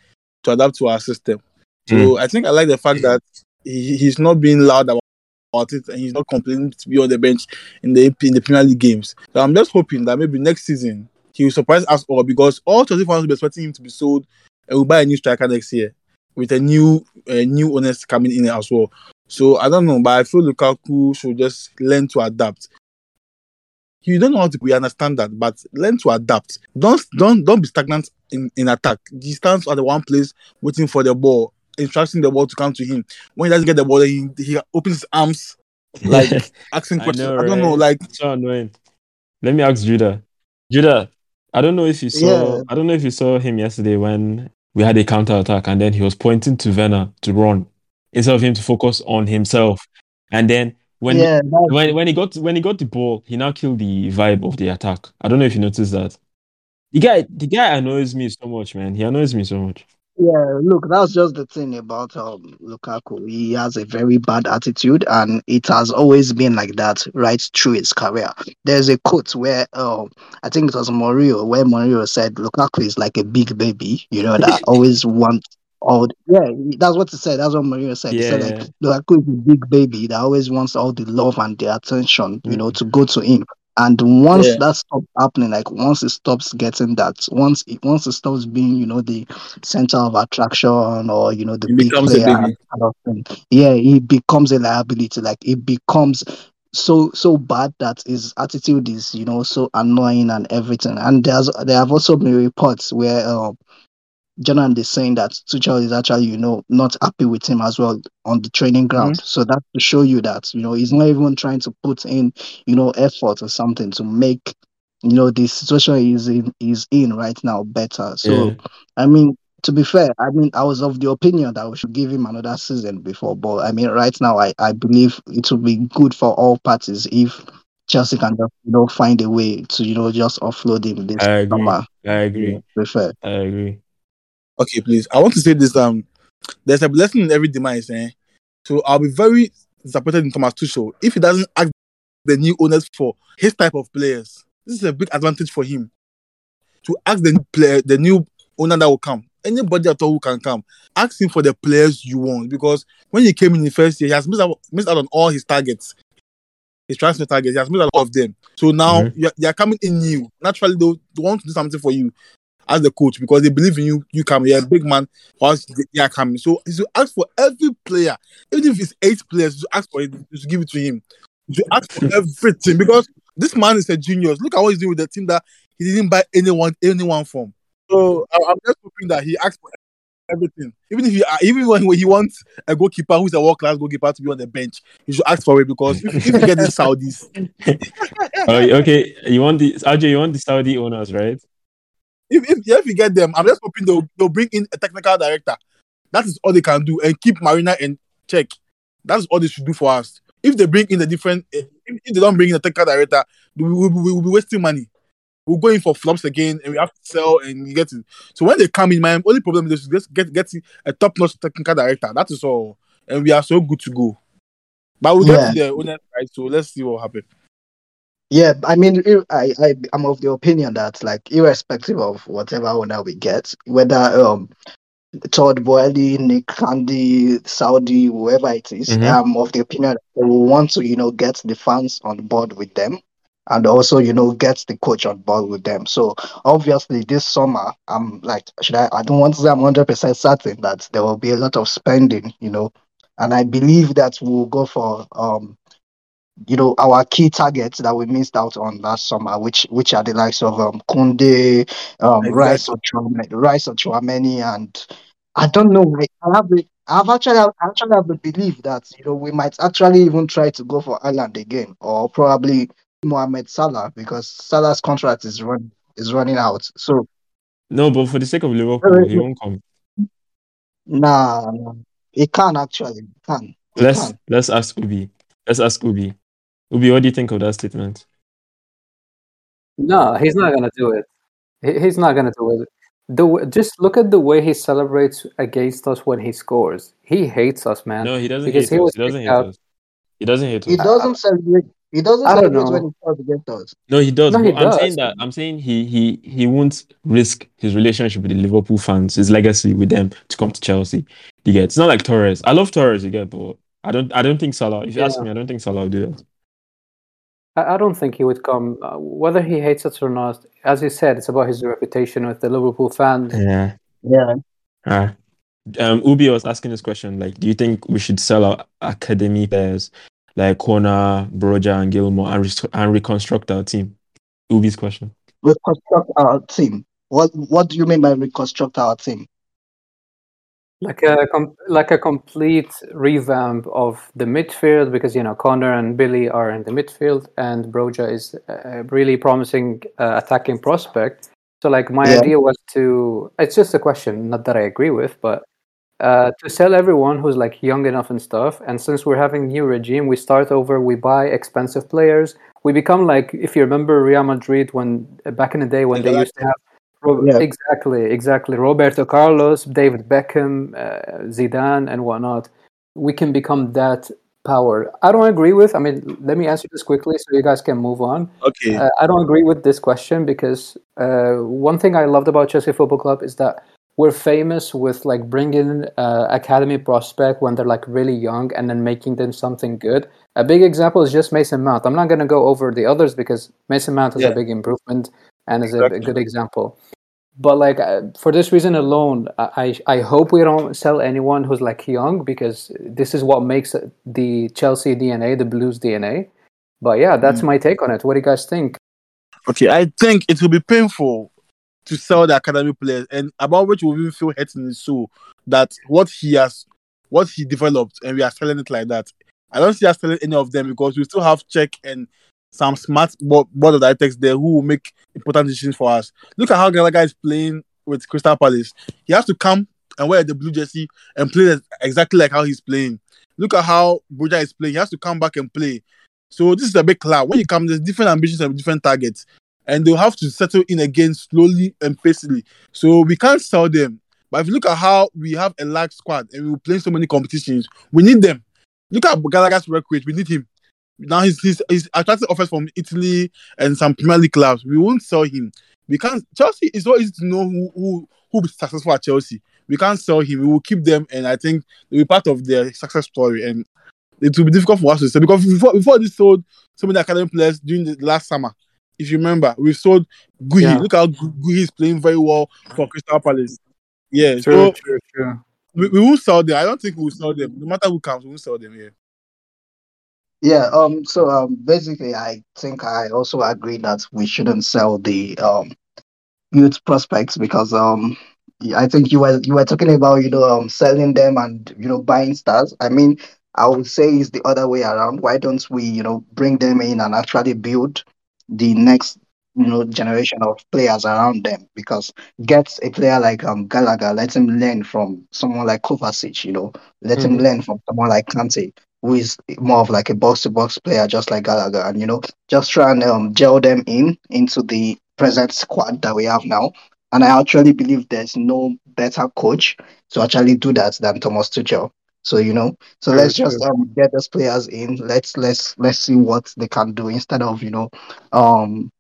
to adapt to our system. So I think I like the fact that he, he's not being loud about it and he's not complaining to be on the bench in the in the Premier League games. So I'm just hoping that maybe next season he will surprise us all because all Chelsea fans will be expecting him to be sold and we'll buy a new striker next year with a new uh, new owners coming in as well. So I don't know, but I feel Lukaku should just learn to adapt. You don't know how to we understand that, but learn to adapt. Don't don't don't be stagnant in, in attack. He stands at the one place waiting for the ball, instructing the ball to come to him. When he doesn't get the ball, he, he opens his arms, like asking I questions. I, know, don't know, like so annoying. Let me ask Judah. Judah, I don't know if you saw Yeah. I don't know if you saw him yesterday when we had a counter attack and then he was pointing to Werner to run instead of him to focus on himself. And then when yeah, when when he got when he got the ball, he now killed the vibe of the attack. I don't know if you noticed that. The guy the guy annoys me so much, man. He annoys me so much. Yeah, look, that's just the thing about um, Lukaku. He has a very bad attitude, and it has always been like that right through his career. There's a quote where um, I think it was Mourinho, where Mourinho said Lukaku is like a big baby, you know, that always wants all. The, yeah, that's what he said. That's what Mourinho said. he said Yeah. like Lukaku is a big baby that always wants all the love and the attention, you know, to go to him. And once Yeah. that stops happening, like once it stops getting that, once it once it stops being, you know, the center of attraction or you know the He big becomes a player baby. kind of thing. Yeah, he becomes a liability. Like it becomes so so bad that his attitude is you know so annoying and everything. And there's there have also been reports where um Jonathan is saying that Tuchel is actually you know not happy with him as well on the training mm-hmm. ground. So that's to show you that you know he's not even trying to put in you know effort or something to make you know the situation he's in is in right now better. So Yeah. I mean, to be fair, I mean, I was of the opinion that we should give him another season before, but I mean, right now, I, I believe it would be good for all parties if Chelsea can just, you know, find a way to, you know, just offload him this I agree. summer. I agree. Yeah, prefer. I agree. Okay, please. I want to say this. Um, there's a blessing in every demise, eh? So I'll be very disappointed in Thomas Tuchel if he doesn't ask the new owners for his type of players. This is a big advantage for him to ask the new player, the new owner that will come. Anybody at all who can come, ask him for the players you want because when he came in the first year, he has missed out, missed out on all his targets. His transfer targets, he has missed out on all of them. So now Mhm. you're, you're coming in new. Naturally, they want to do something for you as the coach because they believe in you. You come, you're a big man. Whilst they are coming, so should ask for every player, even if it's eight players, you ask for it. You give it to him. You ask for everything because this man is a genius. Look at what he's doing with the team that he didn't buy anyone anyone from. So I'm just hoping that he asks for everything. Even if he, uh, even when he wants a goalkeeper who's a world class goalkeeper to be on the bench, he should ask for it because if, if you get the Saudis, okay, you want the RJ, you want the Saudi owners, right? If, if, if you get them, I'm just hoping they'll, they'll bring in a technical director. That is all they can do and keep Marina in check. That's all they should do for us. If they bring in a different, eh, if, if they don't bring in a technical director, we will we, will be wasting money. We're going for flops again and we have to sell and you get it. So when they come in, my only problem is just get get a top notch technical director. That is all. And we are so good to go. But we'll Yeah. get the owner side, so let's see what happens. Yeah, I mean, ir- I, I I'm of the opinion that like irrespective of whatever owner we get, whether um Todd Boehly, Nick Candy, Saudi, whoever it is, Mhm. I'm of the opinion that we want to you know get the fans on board with them, and also you know get the coach on board with them. So obviously this summer, I'm like, should I? I don't want to say I'm hundred percent certain that there will be a lot of spending, you know, and I believe that we'll go for um you know our key targets that we missed out on last summer, which which are the likes of um Kounde, um Rice or Tchouameni, Rice or Tchouameni, and I don't know. I have the, I've actually I actually have the belief that you know we might actually even try to go for Haaland again, or probably Mohamed Salah because Salah's contract is run is running out. So No, but for the sake of Liverpool, he won't come. nah, nah it can actually it can. It Let's can. let's ask Oubi. Let's ask Oubi. Oubi, what do you think of that statement? No, he's not gonna do it. He- He's not gonna do it. The just look at the way he celebrates against us when he scores. He hates us, man. No, he doesn't Because hate he us. was He doesn't hate out. us. He doesn't hate He doesn't celebrate. He doesn't I don't celebrate when he scores against us. No, he does. No, but he I'm saying that I'm saying he he he won't risk his relationship with the Liverpool fans, his legacy with them to come to Chelsea. You get it's not like Torres. I love Torres, you get, but I don't I don't think Salah. If you ask me, I don't think Salah will do that. I, I don't think he would come. Uh, whether he hates us or not, as he said, it's about his reputation with the Liverpool fans. Yeah. Yeah. Ah. Um Oubi was asking this question, like, do you think we should sell our academy players like Conor, Broja, and Gilmour and, re- and reconstruct our team? Oubi's question. reconstruct our team. What What do you mean by reconstruct our team? Like a com- like a complete revamp of the midfield because you know Conor and Billy are in the midfield and Broja is a really promising uh, attacking prospect. So like my Yeah. idea was to it's just a question, not that I agree with, but uh, to sell everyone who's like young enough and stuff. And since we're having new regime, we start over. We buy expensive players. We become like if you remember Real Madrid when uh, back in the day when they used to have Yeah. exactly exactly Roberto Carlos, David Beckham, uh, Zidane, and whatnot. We can become that power. I don't agree with. I mean, let me answer this quickly so you guys can move on. Okay. Uh, I don't agree with this question because uh, one thing I loved about Chelsea Football Club is that we're famous with like bringing uh, academy prospect when they're like really young and then making them something good. A big example is just Mason Mount. I'm not going to go over the others because Mason Mount is Yeah. a big improvement and is a, a good example. But like uh, for this reason alone, I I hope we don't sell anyone who's like young because this is what makes the Chelsea DNA, the Blues DNA. But yeah, that's Mm. my take on it. What do you guys think? Okay, I think it will be painful to sell the academy players, and about which we will even feel hurt in his soul that what he has, what he developed, and we are selling it like that. I don't see us selling any of them because we still have check and some smart bo- board of directors there who will make important decisions for us. Look at how Gallagher is playing with Crystal Palace. He has to come and wear the blue jersey and play exactly like how he's playing. Look at how Broja is playing. He has to come back and play. So this is a big club. When you come, there's different ambitions and different targets and they'll have to settle in again slowly and pacily. So we can't sell them. But if you look at how we have a large squad and we're playing so many competitions, we need them. Look at Gallagher's work rate. We need him. Now he's, he's, he's attracting offers from Italy and some Premier League clubs. We won't sell him. We can't. Chelsea is so easy to know who who who will be successful at Chelsea. We can't sell him. We will keep them, and I think they'll be part of their success story. And it will be difficult for us to sell because before before this sold some of the academy players during the last summer. If you remember, we sold Guehi. Yeah. Look how Gu- Guehi is playing very well for Crystal Palace. Yeah, True, so true, true. we, we won't sell them. I don't think we'll sell them. No matter who comes, we won't sell them. Yeah. Yeah, um, so um, basically, I think I also agree that we shouldn't sell the um youth prospects because um I think you were you were talking about you know um selling them and you know buying stars. I mean, I would say it's the other way around. Why don't we you know bring them in and actually build the next you know generation of players around them? Because get a player like um Gallagher, let him learn from someone like Kovacic. You know, let him Mhm. learn from someone like Kante, who is more of like a box to box player, just like Gallagher, and you know just try and um, gel them in into the present squad that we have now. And I actually believe there's no better coach to actually do that than Thomas Tuchel. So you know, so True, let's just um, get those players in. Let's let's let's see what they can do instead of you know, um,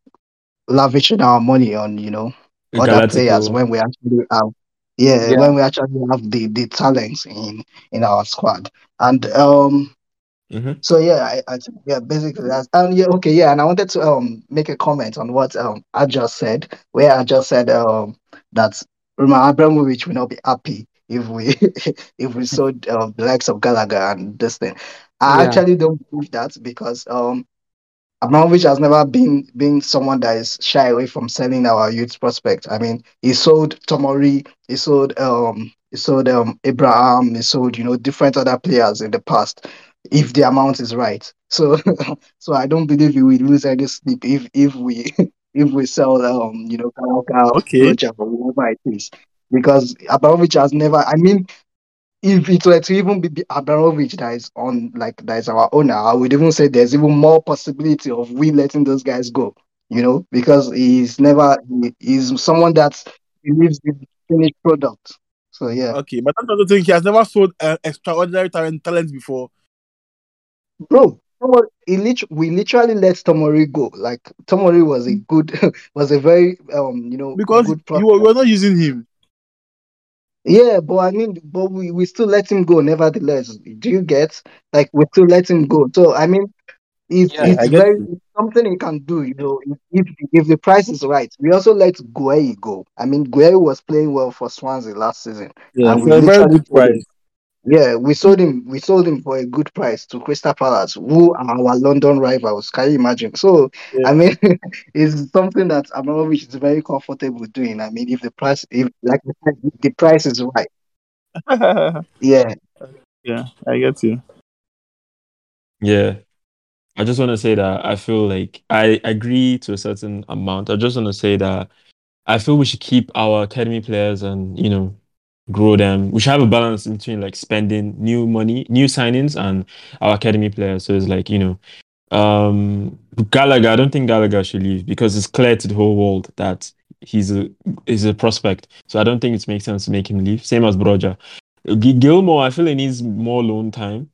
lavishing our money on you know other players when we actually have yeah, Yeah. when we actually have the the talents in in our squad. And um hmm so yeah, I, I think- yeah, basically that's and yeah, okay, yeah, and I wanted to um make a comment on what um I just said, where I just said um that Roman Abramovich will not be happy if we if we sold um, the likes of Gallagher and this thing. I Yeah. actually don't believe that because um Abramovich has never been been someone that is shy away from selling our youth prospect. I mean, he sold Tomori, he sold um, he sold um Abraham, he sold you know different other players in the past, if the amount is right. So, so I don't believe we will lose any sleep if if we if we sell um you know Kawaka, Okay. Whoever it is, because Abramovich has never. I mean, if it were to even be the Abramovich that is on like that is our owner, I would even say there's even more possibility of we letting those guys go. You know, because he's never he, he's someone that believes in finished product. So yeah, Okay, but I'm also think he has never sold uh, extraordinary talent talent before. bro. He lit- we literally let Tomori go. Like Tomori was a good, was a very um, you know, Because good you were, you were not using him. Yeah, but I mean, but we, we still let him go. Nevertheless, do you get? Like we still let him go. So I mean, it's Yeah. I, it's get very you. it's something he can do, you know, if if, if the price is right. We also let Guehi go. I mean, Guehi was playing well for Swansea last season, Yeah, and we for a very literally good sold him. price. Yeah, we sold him. We sold him for a good price to Crystal Palace, who are our London rivals. Can you imagine? So Yeah. I mean, it's something that Abramovich is very comfortable doing. I mean, if the price, if like if the price is right, yeah. yeah, I get you. Yeah. I just want to say that I feel like I agree to a certain amount. I just want to say that I feel we should keep our academy players and, you know, grow them. We should have a balance between like spending new money, new signings and our academy players. So it's like, you know, um Gallagher, I don't think Gallagher should leave because it's clear to the whole world that he's a he's a prospect. So I don't think it makes sense to make him leave. Same as Broja. G- Gilmour, I feel he needs more loan time.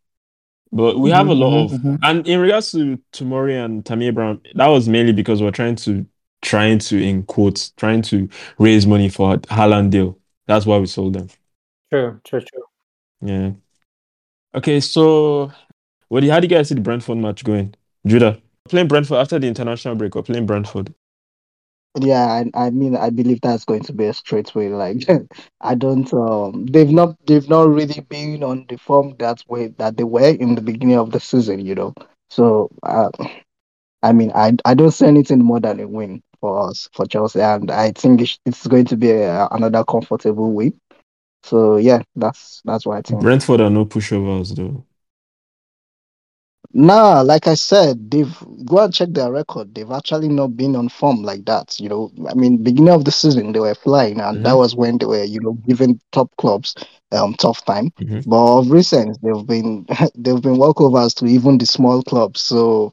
But we have a Mhm, lot of, mhm. and in regards to Tomori and Tamir Brown, that was mainly because we're trying to, trying to, in quotes, trying to raise money for Haaland deal. That's why we sold them. True, true, true. Yeah. Okay, so what do you, how do you guys see the Brentford match going? Judah, playing Brentford after the international break or playing Brentford? Yeah, I, I mean, I believe that's going to be a straight way. Like, I don't. Um, they've not. They've not really been on the form that way that they were in the beginning of the season. You know. So, uh, I mean, I I don't see anything more than a win for us for Chelsea, and I think it's, going to be a, another comfortable win. So yeah, that's that's what I think. Brentford are no pushovers though. Nah, like I said, they've go and check their record. They've actually not been on form like that. You know, I mean, beginning of the season they were flying, and that Mhm. was when they were, you know, giving top clubs um tough time. Mhm. But of recent, they've been they've been walkovers to even the small clubs. So,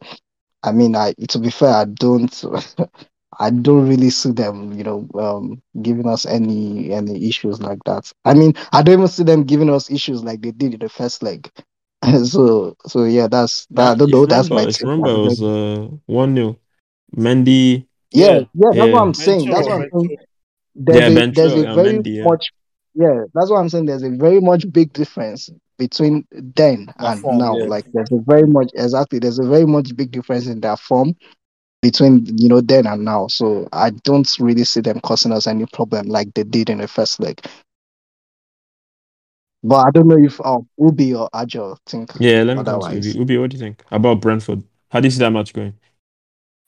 I mean, I to be fair, I don't I don't really see them, you know, um giving us any any issues like that. I mean, I don't even see them giving us issues like they did in the first leg. so so yeah, that's that. I don't know. you That's my if take. remember, it was uh one 0 Mendy. Yeah, Yeah. yeah, that's what I'm saying. That's what I'm saying. Ventura. There's yeah, a Ben there's a very Mendy. Yeah, much yeah, that's what I'm saying. There's a very much big difference between then and form, now. yeah. Like there's a very much exactly there's a very much big difference in their form between you know then and now. So I don't really see them causing us any problem like they did in the first leg. But I don't know if um Oubi or Agile think yeah. Let me otherwise. Oubi. Oubi, what do you think about Brentford? How do you see that match going?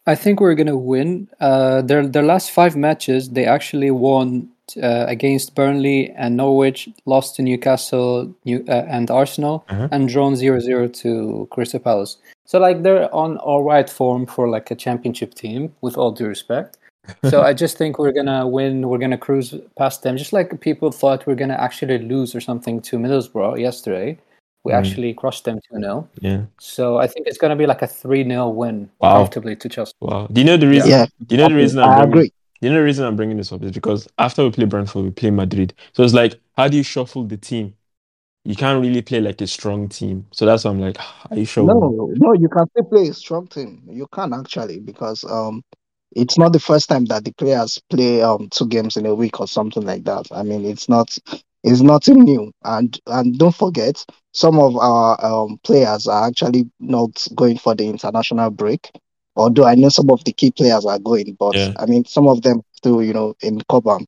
I think we're gonna win. Uh, their their last five matches, they actually won uh, against Burnley and Norwich, lost to Newcastle New, uh, and Arsenal, Uh-huh. and drawn 0-0 to Crystal Palace. So like they're on all right form for like a championship team, with all due respect. so I just think we're gonna win. We're gonna cruise past them, just like people thought we're gonna actually lose or something to Middlesbrough yesterday. We Mm. actually crushed them 2 0. Yeah. So I think it's gonna be like a 3 0 win Wow. comfortably to Chelsea. Wow. Do you know the reason? Yeah, Do you know the reason I'm I bringing, agree. You know the reason I'm bringing this up is because after we play Brentford, we play Madrid. So it's like, how do you shuffle the team? You can't really play like a strong team. So that's why I'm like, are you sure? No, no, you can still play a strong team. You can actually because um, it's not the first time that the players play um two games in a week or something like that. I mean, it's not it's nothing new. And and don't forget, some of our um players are actually not going for the international break. Although I know some of the key players are going, but Yeah. I mean some of them still, you know, in Cobham.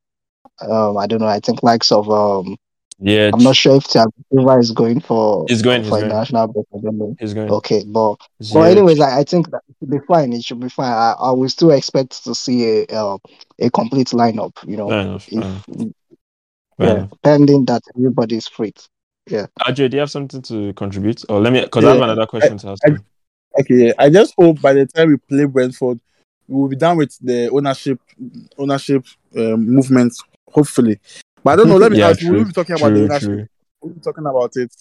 Um, I don't know. I think likes of um, Yeah, I'm not sure if Silva is going for He's going, he's for going. international break. I don't know. he's going. Okay, but Ziyech. but anyways, I, I think that it should be fine. It should be fine. I, I will still expect to see a uh, a complete lineup. You know, enough. If. Yeah, pending that everybody is free. Ajay, do you have something to contribute? Or let me, because I have another question to ask I- you. Okay, I just hope by the time we play Brentford, we will be done with the ownership ownership um, movement. Hopefully, but I don't know. Let me Yeah, ask. We'll be talking about the ownership. true. We'll be talking about it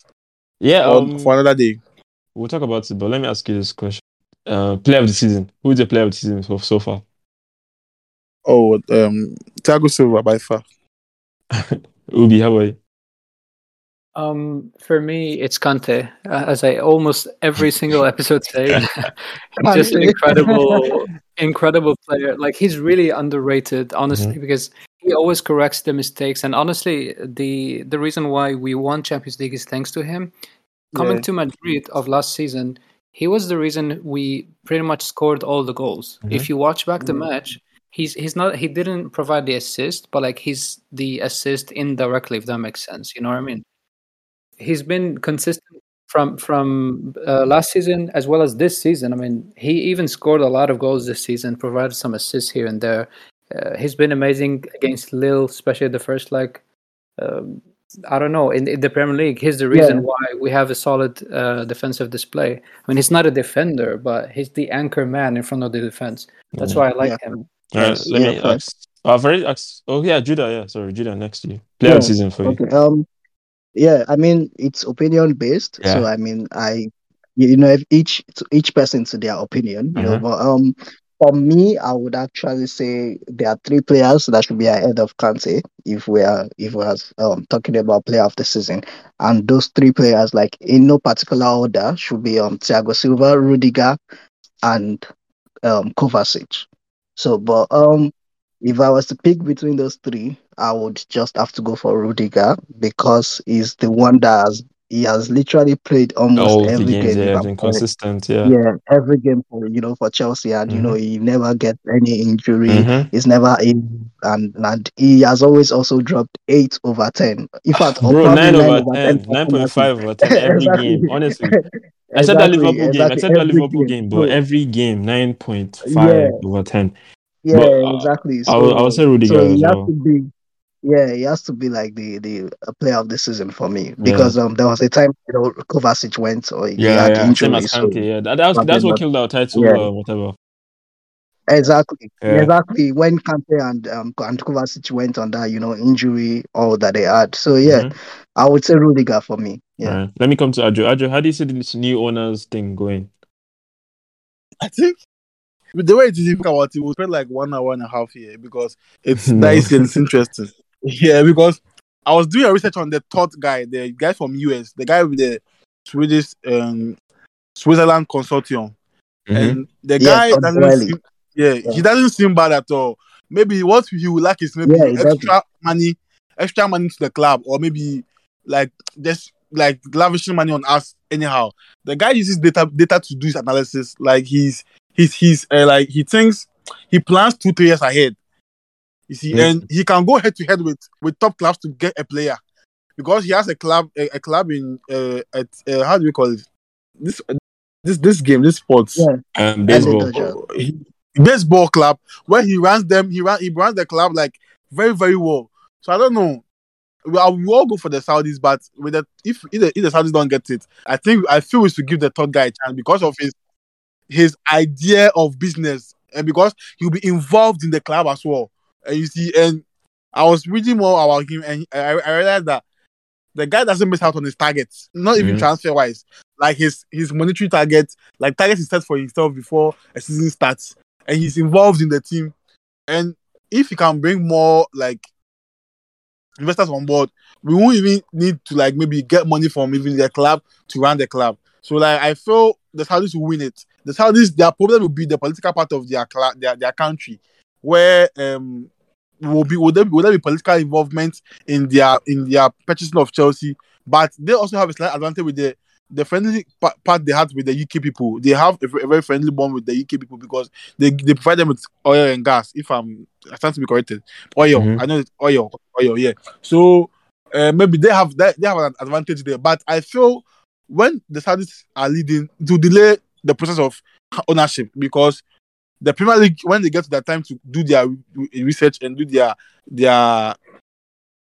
Yeah, um, um, for another day. we'll talk about it, but let me ask you this question. Uh, player of the season. Who is the player of the season so, so far? Oh, um, Thiago Silva by far. Oubi, how about you? Um, for me, it's Kante. Uh, as I almost every single episode say, just an incredible, incredible player. Like he's really underrated, honestly, because he always corrects the mistakes. And honestly, the the reason why we won Champions League is thanks to him. Coming Yeah. to Madrid of last season, he was the reason we pretty much scored all the goals. Mhm. If you watch back the Mhm. match, he's he's not he didn't provide the assist, but like he's the assist indirectly, if that makes sense. You know what I mean? He's been consistent from from uh, last season as well as this season. I mean, he even scored a lot of goals this season, provided some assists here and there. Uh, he's been amazing against Lille, especially the first like. Um, I don't know in, in the Premier League. He's the reason Yeah. why we have a solid uh, defensive display. I mean, he's not a defender, but he's the anchor man in front of the defense. That's why I like Yeah. him. All right, let me ask. Oh, I've already asked. Oh, yeah, Judah. Yeah, sorry, Judah. Next to you. Player of the Yeah, season for you. Okay. Um. Yeah. I mean, it's opinion based. So I mean, I, you know, if each each person to their opinion. You know, Mhm. but um, for me, I would actually say there are three players that should be ahead of Kante if we are if we are um talking about player of the season, and those three players, like in no particular order, should be um Thiago Silva, Rudiger, and um Kovacic. So, but um, if I was to pick between those three, I would just have to go for Rudiger because he's the one that has he has literally played almost All every games, game. yeah, I'm been correct. consistent. Yeah. Yeah, every game for you know for Chelsea, and you know he never gets any injury. Mhm. He's never in, and and he has always also dropped eight over ten. In fact, Bro, nine over over 10, 9.5 over 10 every Exactly. game, honestly. Except that Exactly, Liverpool game, exactly, except that Liverpool game, but So, every game, 9.5 Yeah. over 10. yeah, but, uh, exactly. I will, I say Rudiger so well. to be yeah he has to be like the the uh, player of the season for me because um there was a time you know Kovacic went or he Yeah, had yeah, same injuries as so Kante. Yeah, that, that's, But that's what killed our title, Yeah. uh, whatever. exactly Yeah. exactly when Kante and um and Kovacic went on that you know injury all that they had so yeah Mhm. I would say Rudiger for me yeah Alright, Let me come to Adjor. Adjor, how do you see this new owners thing going? I think the way it is, you think about it, we'll spend like one hour and a half here because it's nice and it's interesting. Yeah, because I was doing a research on the third guy, the guy from US, the guy with the Swedish um, Switzerland consortium, Mhm. and the Yeah, guy Todd doesn't seem, yeah, Yeah. he doesn't seem bad at all. Maybe what he would like is maybe Yeah, exactly. extra money, extra money to the club, or maybe like just like lavishing money on us anyhow. The guy uses data data to do his analysis. Like he's he's he's uh, like he thinks he plans two three years ahead. You see, Yes. and he can go head to head with with top clubs to get a player because he has a club a, a club in uh, at uh, how do you call it this this this game this sports. Yeah. Um, baseball. He, baseball club where he runs them. He ran he runs the club like very very well. So I don't know. We, are- we all go for the Saudis, but with the if if the, if the Saudis don't get it, I think I feel we should give the third guy a chance because of his his idea of business and because he'll be involved in the club as well. And you see, and I was reading more about him, and I, I realized that the guy doesn't miss out on his targets, not even Mhm. transfer wise. Like his his monetary targets, like targets he sets for himself before a season starts, and he's involved in the team. And if he can bring more like investors on board, we won't even need to like maybe get money from even the club to run the club. So like I feel the Saudis will win it. The Saudis, their problem will be the political part of their cla- their, their country, where um will be will there, be- will there be political involvement in their in their purchasing of Chelsea? But they also have a slight advantage with the the friendly part they had with the UK people. They have a, a very friendly bond with the UK people because they they provide them with oil and gas. If I'm I stand to be corrected, oil. Mhm. I know it's oil, oil. Yeah. So uh, maybe they have that they have an advantage there. But I feel when the Saudis are leading to delay the process of ownership because the Premier League when they get to that time to do their re- research and do their their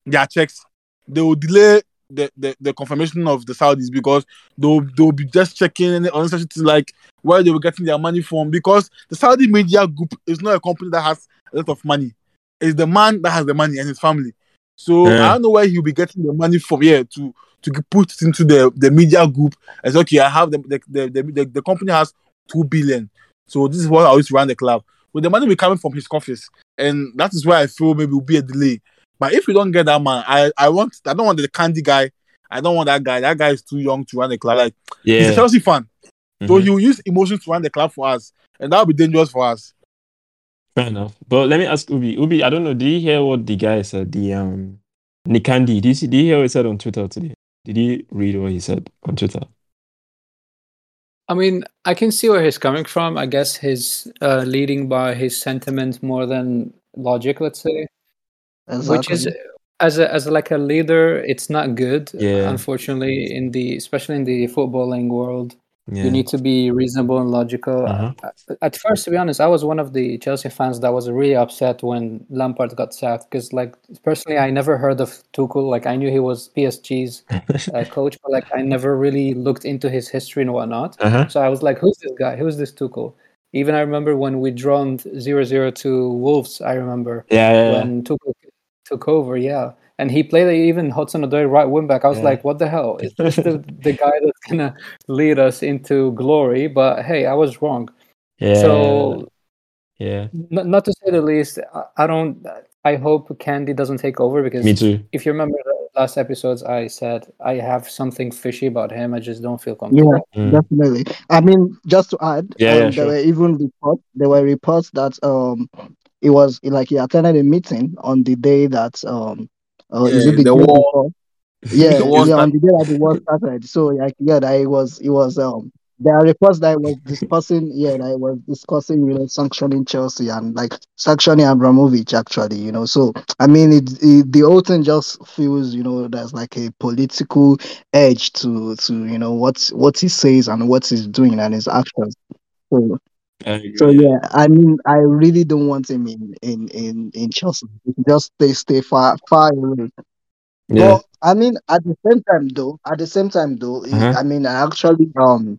their checks, they will delay the, the, the confirmation of the Saudis because they'll they'll be just checking unnecessary things like where they were getting their money from because the Saudi media group is not a company that has a lot of money. It's the man that has the money and his family. So Yeah. I don't know where he'll be getting the money from here to to put into the, the media group. It's okay, I have the the, the, the, the, the company has two billion. So this is what I always run the club. With the money be coming from his coffers. And that is why I feel maybe will be a delay. But if we don't get that man, I, I want I don't want the candy guy. I don't want that guy. That guy is too young to run the club. Like he's a Yeah. Chelsea fan. So Mhm. he will use emotions to run the club for us. And that will be dangerous for us. Fair enough. But let me ask Oubi. Oubi, I don't know. Did you hear what the guy said? The um Nick Candy. Did you, see, did you hear what he said on Twitter today? Did you read what he said on Twitter? I mean, I can see where he's coming from. I guess he's uh, leading by his sentiment more than logic, let's say. Which is as a as like a leader, it's not good. Yeah. Unfortunately, in the especially in the footballing world, Yeah. you need to be reasonable and logical. Uh-huh. Uh, At first, to be honest, I was one of the Chelsea fans that was really upset when Lampard got sacked because, like, personally, I never heard of Tuchel. Like, I knew he was PSG's uh, coach, but like, I never really looked into his history and whatnot. uh-huh. So I was like, who's this guy? Who's this Tuchel? Even I remember when we drawn 0-0 to Wolves, I remember Yeah, yeah, yeah. when Tuchel took over, yeah. And he played even Hudson Odoi right wing back. I was Yeah. like, what the hell? Is this the, the guy that's gonna lead us into glory? But hey, I was wrong. yeah. So yeah. n- not to say the least, I, I don't I hope Candy doesn't take over because Me too. if you remember the last episodes I said I have something fishy about him. I just don't feel Yeah, comfortable. Mm. definitely. I mean, just to add, Yeah, um, yeah, there sure. were even reports. There were reports that um, it was like he attended a meeting on the day that um, uh, is it the, the war- Yeah, the war yeah, on the day that the war started. So like, yeah, that it was, it was um. There are reports that it was discussing, yeah, that it was discussing, you know, sanctioning Chelsea and like sanctioning Abramovich, actually, you know. So I mean, it, it the whole thing just feels, you know, there's like a political edge to to you know what what he says and what he's doing and his actions. So I agree. so yeah, I mean, I really don't want him in in in in Chelsea. Just stay stay far far away. Yeah. But I mean, at the same time, though, at the same time, though, he- Uh-huh. I mean, I actually um,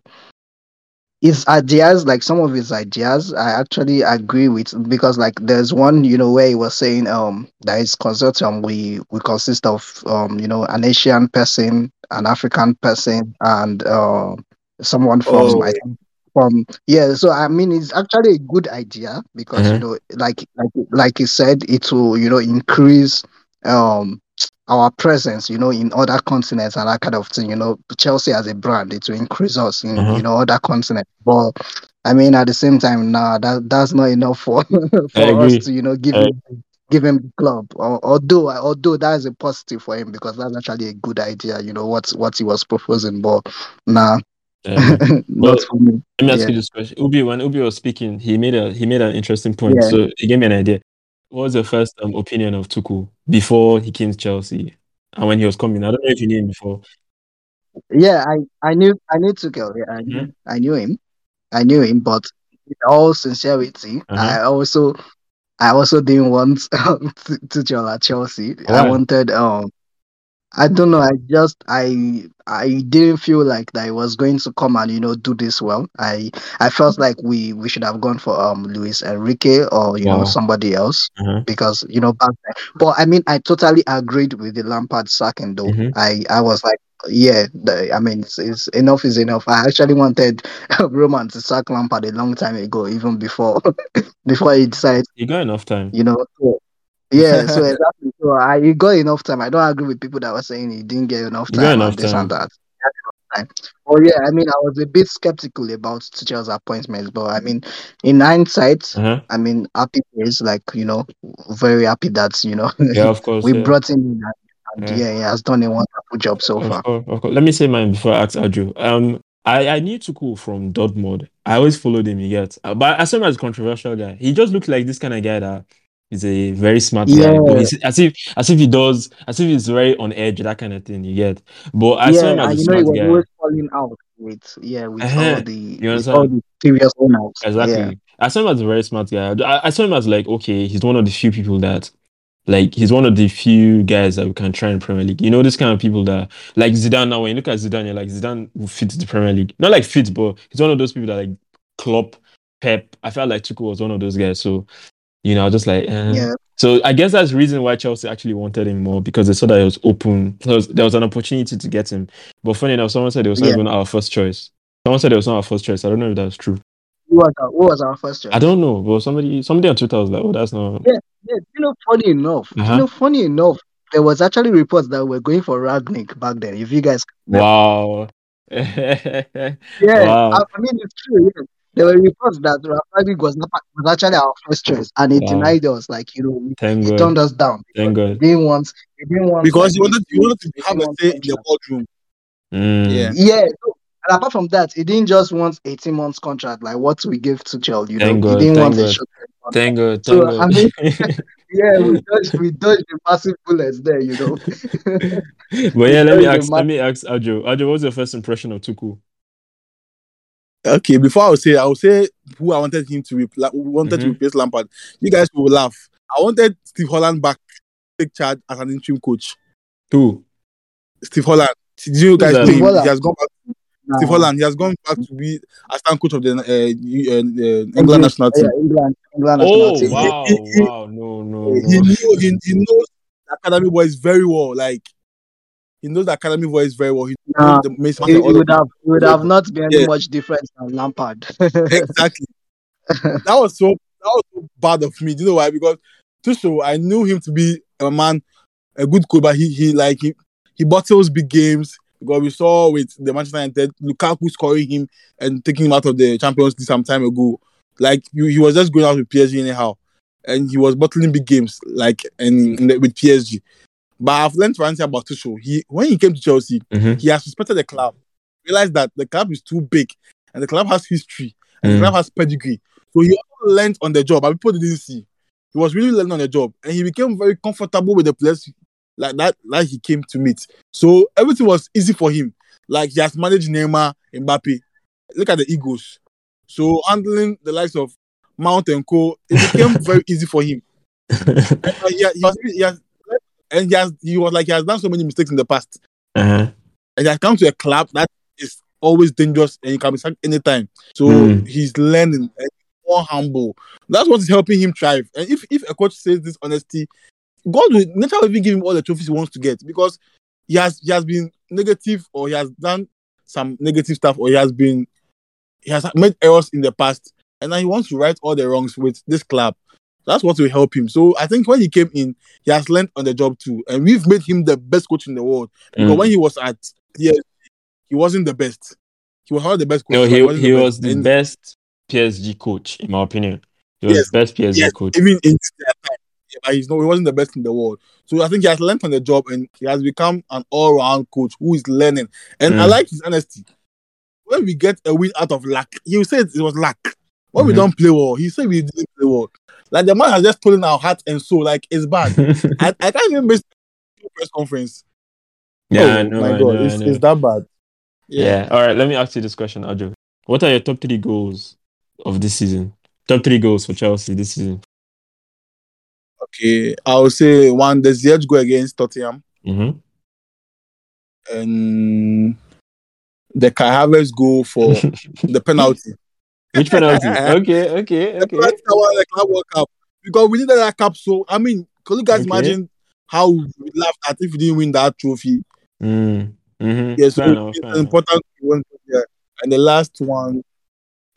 his ideas, like some of his ideas, I actually agree with because, like, there's one, you know, where he was saying um that his consortium we we consist of um you know an Asian person, an African person, and uh, someone from Oh. I think from yeah. So I mean, it's actually a good idea because you Mhm. know, like like like he said, it will you know increase um our presence, you know, in other continents and that kind of thing. You know, Chelsea as a brand, it will increase us in Uh-huh. you know other continents. But I mean, at the same time, nah, that that's not enough for for us to you know give him give him the club. Or, although although that is a positive for him because that's actually a good idea. You know what what he was proposing, but nah, I agree. not Well, for me. Let me ask Yeah. you this question. Oubi, when Oubi was speaking, he made a he made an interesting point. Yeah. So he gave me an idea. What was your first um, opinion of Tuku before he came to Chelsea and when he was coming? I don't know if you knew him before. Yeah, I, I knew I knew Tuchel. Yeah, I knew Mhm. I knew him. I knew him, but in all sincerity, Uh-huh. I also I also didn't want um, to Tuchel at Chelsea. Why? I wanted um I don't know. I just I I didn't feel like that he was going to come and you know do this well. I I felt like we we should have gone for um Luis Enrique or you Wow. know somebody else Uh-huh. because you know back then. But I mean, I totally agreed with the Lampard sacking though. Mhm. I I was like, yeah, the, I mean, it's, it's enough is enough. I actually wanted Roman to sack Lampard a long time ago, even before before he decided You got enough time. you know. Yeah, so exactly. So I you got enough time. I don't agree with people that were saying he didn't get enough You got time enough this time. and that. He had enough time. Oh yeah, I mean, I was a bit skeptical about Tuchel's appointments, but I mean, in hindsight, Uh-huh. I mean, happy is like you know, very happy that you know Yeah, of course. we yeah. brought him in and, Yeah. yeah. he has done a wonderful job so Of far. course, of course. Let me say mine before I ask Adjor. Um, I, I knew Tuchel from Dortmund. I always followed him, you get. Uh, But I saw him as a controversial guy. He just looked like this kind of guy that is a very smart guy. Yeah. He's, as if as if he does, as if he's very on edge, that kind of thing, you get. But I saw him yeah, as a you know, he smart was guy. always falling out with yeah, with Uh-huh. all the You with all the previous owners. Exactly. Yeah. I saw him as a very smart guy. I, I saw him as like, okay, he's one of the few people that, like, he's one of the few guys that we can try in Premier League. You know, this kind of people that, like Zidane. Now, when you look at Zidane, you're like, Zidane will fit the Premier League. Not like fit, but he's one of those people that like Klopp, Pep. I felt like Tuchel was one of those guys. So, you know, just like, eh. Yeah. So I guess that's the reason why Chelsea actually wanted him more because they saw that it was open. There was, there was an opportunity to get him. But funny enough, someone said it was not Yeah. even our first choice. Someone said it was not our first choice. I don't know if that's true. Who was our, who was our first choice? I don't know, but somebody somebody on Twitter was like, "Oh, that's not." Yeah, you know, funny enough, Uh-huh. you know, funny enough, there was actually reports that we're going for Rangnick back then. If you guys, Wow. yeah, Wow. I, I mean, it's true. Yeah. There were reports that Rangnick was not was actually our first choice, and he Wow. denied us. Like you know, he, Thank he God. turned us down. Thank He God. didn't want. He didn't want because he wanted, he wanted to he have a say in the boardroom. Mm. Yeah. Yeah. so- and apart from that, he didn't just want 18 months contract like what we gave to Chel. You know, Thank he didn't thank want a God. short-term contract. Thank God. So, Thank I God. mean, Yeah, we dodged we dodged the massive bullets there. You know. but yeah, let me Very ask. Let dramatic. me ask Adjor. Adjor, what was your first impression of Tuku? Okay, before I would say, I would say who I wanted him to repla- wanted to Mhm. replace Lampard. You guys will laugh. I wanted Steve Holland back, take charge as an interim coach. Who? Steve Holland. Did you guys know Steve him? Holland. He has gone back. Nah. Steve Holland. He has gone back to be assistant coach of the uh, uh, uh, England England- national team. Yeah, England, England Oh national team. wow, He- he- wow, no, no, He no. knew he, he knows academy boys very well. Like he knows the academy boys very well. He Nah, the Mason It, and it of would have it would have not been Yeah. much different than Lampard. exactly. that was so that was so bad of me. Do you know why? Because Tuchel, I knew him to be a man, a good coach, but he he like he he bottles big games because we saw with the Manchester United Lukaku scoring him and taking him out of the Champions League some time ago. Like he, he was just going out with PSG anyhow, and he was bottling big games like and the, with PSG. But I've learned one thing about Tuchel. He when he came to Chelsea, Mhm. he has respected the club. Realized that the club is too big and the club has history and the Mm. club has pedigree. So he learned on the job, but people didn't see. He was really learning on the job, and he became very comfortable with the players like that, like he came to meet. So everything was easy for him. Like he has managed Neymar, Mbappe. Look at the Eagles. So handling the likes of Mount and Co, it became very easy for him. And he, he he has, and he has, he was like he has done so many mistakes in the past uh-huh. and he has come to a club that is always dangerous and he can be sacked anytime. So Mm. he's learning and more humble. That's what is helping him thrive. And if, if a coach says this honesty, God will nature will even give him all the trophies he wants to get because he has he has been negative or he has done some negative stuff or he has been he has made errors in the past and now he wants to right all the wrongs with this club. That's what will help him. So I think when he came in, he has learned on the job too, and we've made him the best coach in the world. Because Mm. when he was at yeah, he wasn't the best. He was not the best coach. No, but he wasn't he was the And best PSG coach, in my opinion. He was Yes, the best PSG yes, coach. even in their time, yeah, but he's no, he wasn't the best in the world. So I think he has learned on the job, and he has become an all-round coach who is learning. And I Mm. like his honesty. When we get a win out of luck, he said it was luck. When we Mhm. don't play well, he said we didn't play well. Like the man has just stolen our heart and soul. Like it's bad. I, I can't even miss the press conference. yeah, oh I know, my I god, know, I it's, know. it's that bad. Yeah. All right. Let me ask you this question, Adjor. What are your top three goals of this season. Top three goals for Chelsea this season. Okay, I would say one the Ziyech go against Tottenham Mm-hmm. and the Kai Havertz go for the penalty. Which penalty? okay, okay, The okay. penalty that won the World Cup because we needed that cup. So I mean, can you guys Okay. imagine how we laughed at if we didn't win that trophy? Mm. Mm-hmm. Yes, fair so enough, it's important to. Yeah. And the last one,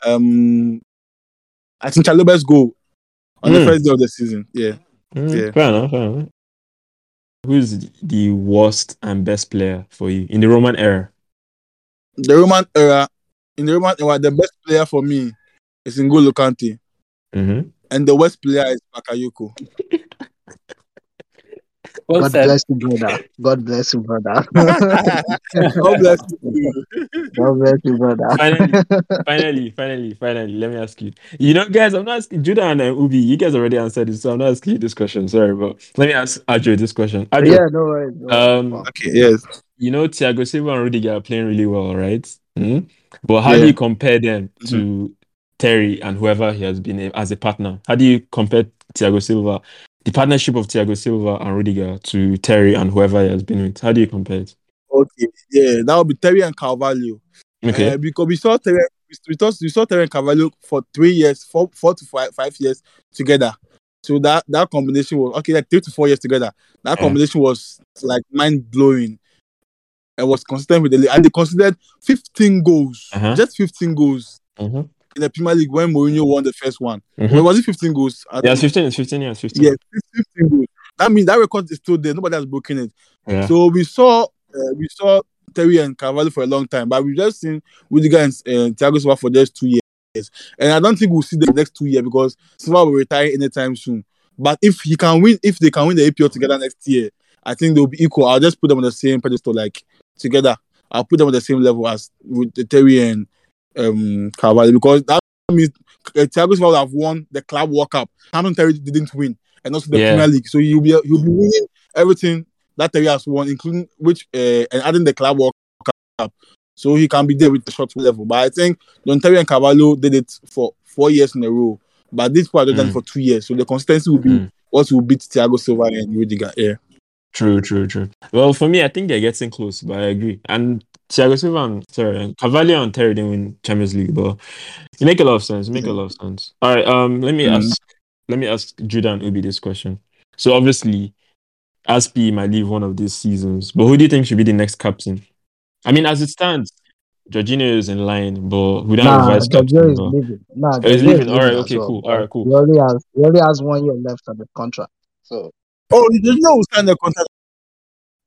um, I think Chalobah's goal on the Mm. first day of the season. Yeah, Mm, Yeah. Fair enough, fair enough. Who's the worst and best player for you in the Roman era? the Roman era. In the Roman era, the best player for me is N'Golo Kante, Mm-hmm. and the worst player is Bakayoko. Well God said. bless you, brother. God bless you, brother. God bless you. God bless you, brother. Finally. finally, finally, finally, let me ask you. You know, guys, I'm not asking Judah and uh, Oubi. You guys already answered it, so I'm not asking you this question. Sorry, but let me ask Adjor this question. Adjor, yeah, no worries. No worries. Um, Okay, yes. you know, Thiago Silva and Rudiger are playing really well, right? Mhm. But how do you compare them to Terry and whoever he has been as a partner? How do you compare Thiago Silva, the partnership of Thiago Silva and Rudiger, to Terry and whoever he has been with? How do you compare it? Okay, yeah, that would be Terry and Carvalho. Okay. Uh, because we saw Terry, we saw, we saw Terry and Carvalho for three years, four, four to five, five years together. So that that combination was okay, like three to four years together. That Yeah. combination was like mind blowing. And was consistent with the league, and they considered 15 goals, Uh-huh. just 15 goals mm-hmm. in the Premier League when Mourinho won the first one. Mhm. Well, was it 15 goals? Yeah, 15, it's 15 years, 15. yeah, 15 goals. That means that record is still there. Nobody has broken it. Yeah. So we saw uh, we saw Terry and Carvalho for a long time, but we've just seen Rudiger and uh, Thiago Silva for just two years, and I don't think we'll see the next two years because Silva will retire anytime soon. But if he can win, if they can win the EPL together next year, I think they'll be equal. I'll just put them on the same pedestal, like together. I'll put them on the same level as with the Terry and um, Carvalho because that means uh, Thiago Silva will have won the Club World Cup. Hampton Terry didn't win, and also the Yeah. Premier League. So he'll be he'll be winning everything that Terry has won, including which uh, and adding the Club World Cup. So he can be there with the short level. But I think Don Terry and Carvalho did it for four years in a row. But this part they've done Mm. it for two years. So the consistency will be Mm. what will beat Thiago Silva and Rudiger. Yeah. True, true, true. Well, for me, I think they're getting close, but I agree. And Thiago Silva and sorry, and Carvalho and Terry didn't win Champions League, but it make a lot of sense. It make a lot of sense. All right, um, let me Mhm. ask, let me ask Judah and Oubi this question. So obviously, Azpi might leave one of these seasons, but who do you think should be the next captain? I mean, as it stands, Jorginho is in line, but we don't have Nah, vice captain. Jorginho is leaving. Nah, Oh, he's leaving. All right, okay, well, cool. All right, cool. He only has he only has one year left on the contract. So Oh, there's no sign the contract.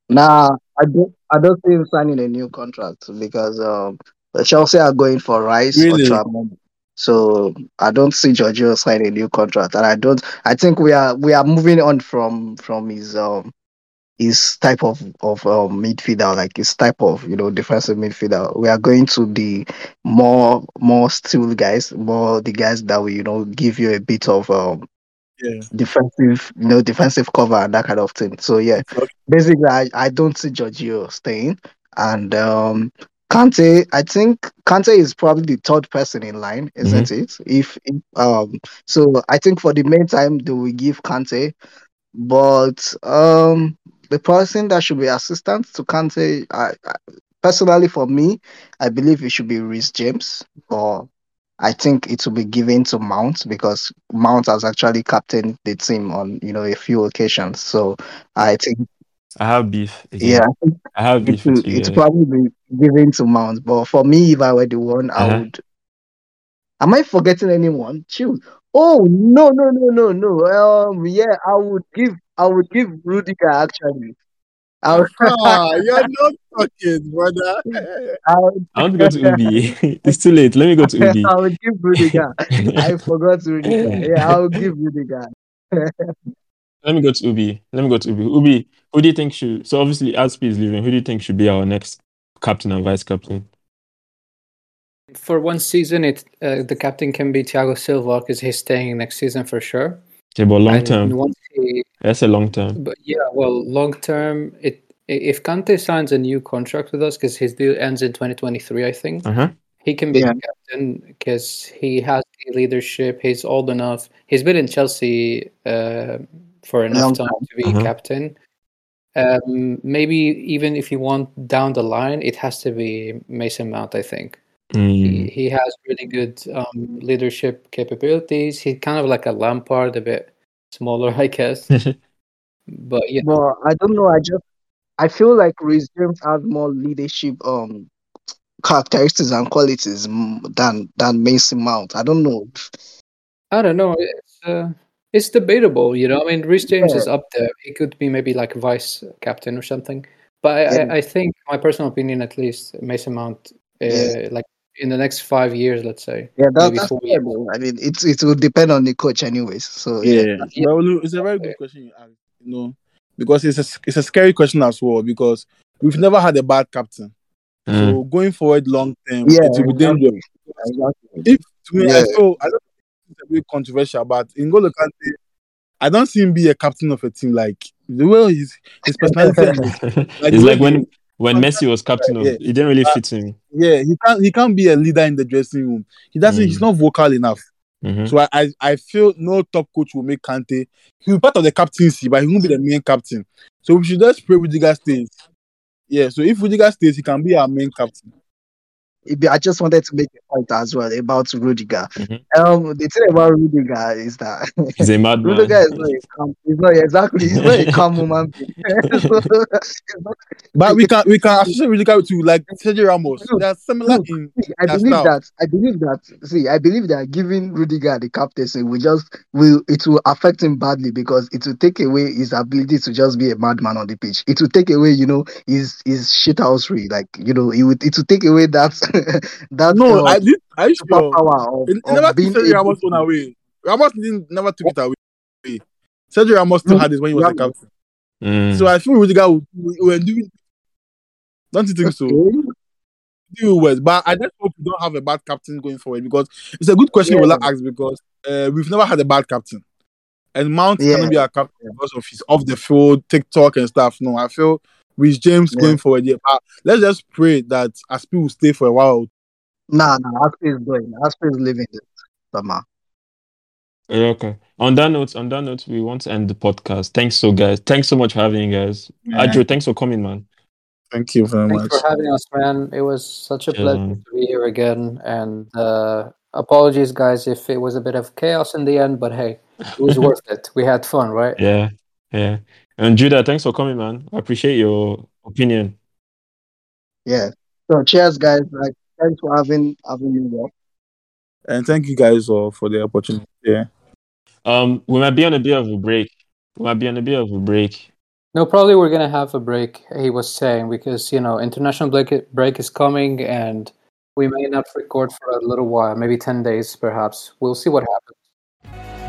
nah, I don't I don't see him signing a new contract because um Chelsea are going for Rice Really? or Tchouameni. So I don't see Jorginho signing a new contract, and I don't. I think we are we are moving on from from his um his type of of um, midfielder, like his type of you know defensive midfielder. We are going to the more more still guys, more the guys that will you know give you a bit of um Yeah. defensive, you know, defensive cover and that kind of thing. So yeah, Okay. basically, I, I don't see Giorgio staying, and um, Kante. I think Kante is probably the third person in line, isn't it? If, if um, so I think for the meantime, they will give Kante, but um, the person that should be assistant to Kante, I, I personally for me, I believe it should be Reece James or. I think it will be given to Mount because Mount has actually captained the team on you know a few occasions. So I think I have beef. Again. yeah, I I have beef it's probably be given to Mount. But for me, if I were the one, I Uh-huh. would. Am I forgetting anyone? Chill. Oh no no no no no. Um yeah, I would give I would give Rudiger actually. I would, Ah, you're not talking, brother. I would, I want to go to Oubi. it's too late. Let me go to Oubi. I would give Rudiger. I forgot Rudiger. Yeah, I will give Rudiger. Let me go to Oubi. Let me go to Oubi. Oubi, who do you think should? So obviously, Azpi is leaving. Who do you think should be our next captain and vice captain? For one season, it uh, the captain can be Thiago Silva because he's staying next season for sure. Okay, but long And term. he, That's a long term. but yeah, well, long term, it if Kante signs a new contract with us because his deal ends in 2023, I think Uh huh. he can be Yeah. captain because he has the leadership. He's old enough. He's been in Chelsea uh, for enough time time. to be Uh-huh. captain. Um, maybe even if you want down the line, it has to be Mason Mount. I think he, Mm. he has really good um, leadership capabilities. He's kind of like a Lampard, a bit smaller, I guess. But yeah, But I don't know. I just I feel like Reece James has more leadership um characteristics and qualities than than Mason Mount. I don't know. I don't know. It's uh, it's debatable, you know. I mean, Reece James Yeah. is up there. He could be maybe like vice captain or something. But I, Yeah. I, I think, my personal opinion, at least, Mason Mount, uh, Yeah. like in the next five years, let's say. Yeah, that, Maybe that's four fair, years. though. I mean, it's it will depend on the coach, anyways. So yeah, Yeah, Yeah. Well, it's a very good question you asked. You know, because it's a it's a scary question as well because we've never had a bad captain. Mm. So going forward long term, Yeah, it will be dangerous. exactly. If to me, I Yeah. feel I don't think it's a bit controversial, but N'Golo Kante, I don't see him be a captain of a team like the way his his personality. Like it's like when when Messi was captain of, Yeah. it didn't really Uh, fit in. yeah, he can't he can't be a leader in the dressing room. He doesn't. He's Mm. not vocal enough. Mhm. So I, I I feel no top coach will make Kante. He'll be part of the captaincy, but he won't be the main captain. So we should just pray Rudiger stays. Yeah. So if Rudiger stays, he can be our main captain. It- I just wanted to make a point as well about Rudiger. Mhm. Um, the thing about Rudiger is that He's a madman. Rudiger is not a calm. He's not exactly. He's not a calm human being. So, not- But we can we can associate Rudiger to like Sergio Ramos. They are similar Look, in See, I their believe style. that I believe that see I believe that giving Rudiger the captaincy will just will it will affect him badly because it will take away his ability to just be a madman on the pitch. It will take away, you know, his his shithousery. Like, you know, it would it will take away that that No, uh, I did. Are you sure? superpower of, It, it of never took being Sergio able Ramos to- away. Ramos didn't never took it away. Sergio Ramos still No, had it when he was a captain. Mm. So I feel Rudiger will, will do it. Don't you think so? Okay. do well. But I just hope we don't have a bad captain going forward because it's a good question Yeah. we'll ask because uh, we've never had a bad captain. And Mount Yeah. cannot be our captain because of his off the field, TikTok and stuff. No, I feel with James Yeah. going forward, yeah. But let's just pray that Azpi will stay for a while. Nah, nah, Azpi is going. Azpi is leaving this summer. Yeah, okay. On that note, on that note, we want to end the podcast. Thanks so guys. Thanks so much for having you guys. Yeah. Adjor, thanks for coming, man. Thank you very Thanks much. for having us, man. It was such a pleasure man. to be here again. And uh, apologies, guys, if it was a bit of chaos in the end, but hey, it was worth it. We had fun, right? Yeah, yeah. And Judah, thanks for coming, man. I appreciate your opinion. Yeah. So cheers, guys. Like, thanks for having having me here. And thank you guys all for the opportunity. Yeah. Um, we might be on a bit of a break. We might be on a bit of a break. No, probably we're gonna have a break. He was saying because you know international break break is coming, and we may not record for a little while, maybe ten days, perhaps. We'll see what happens.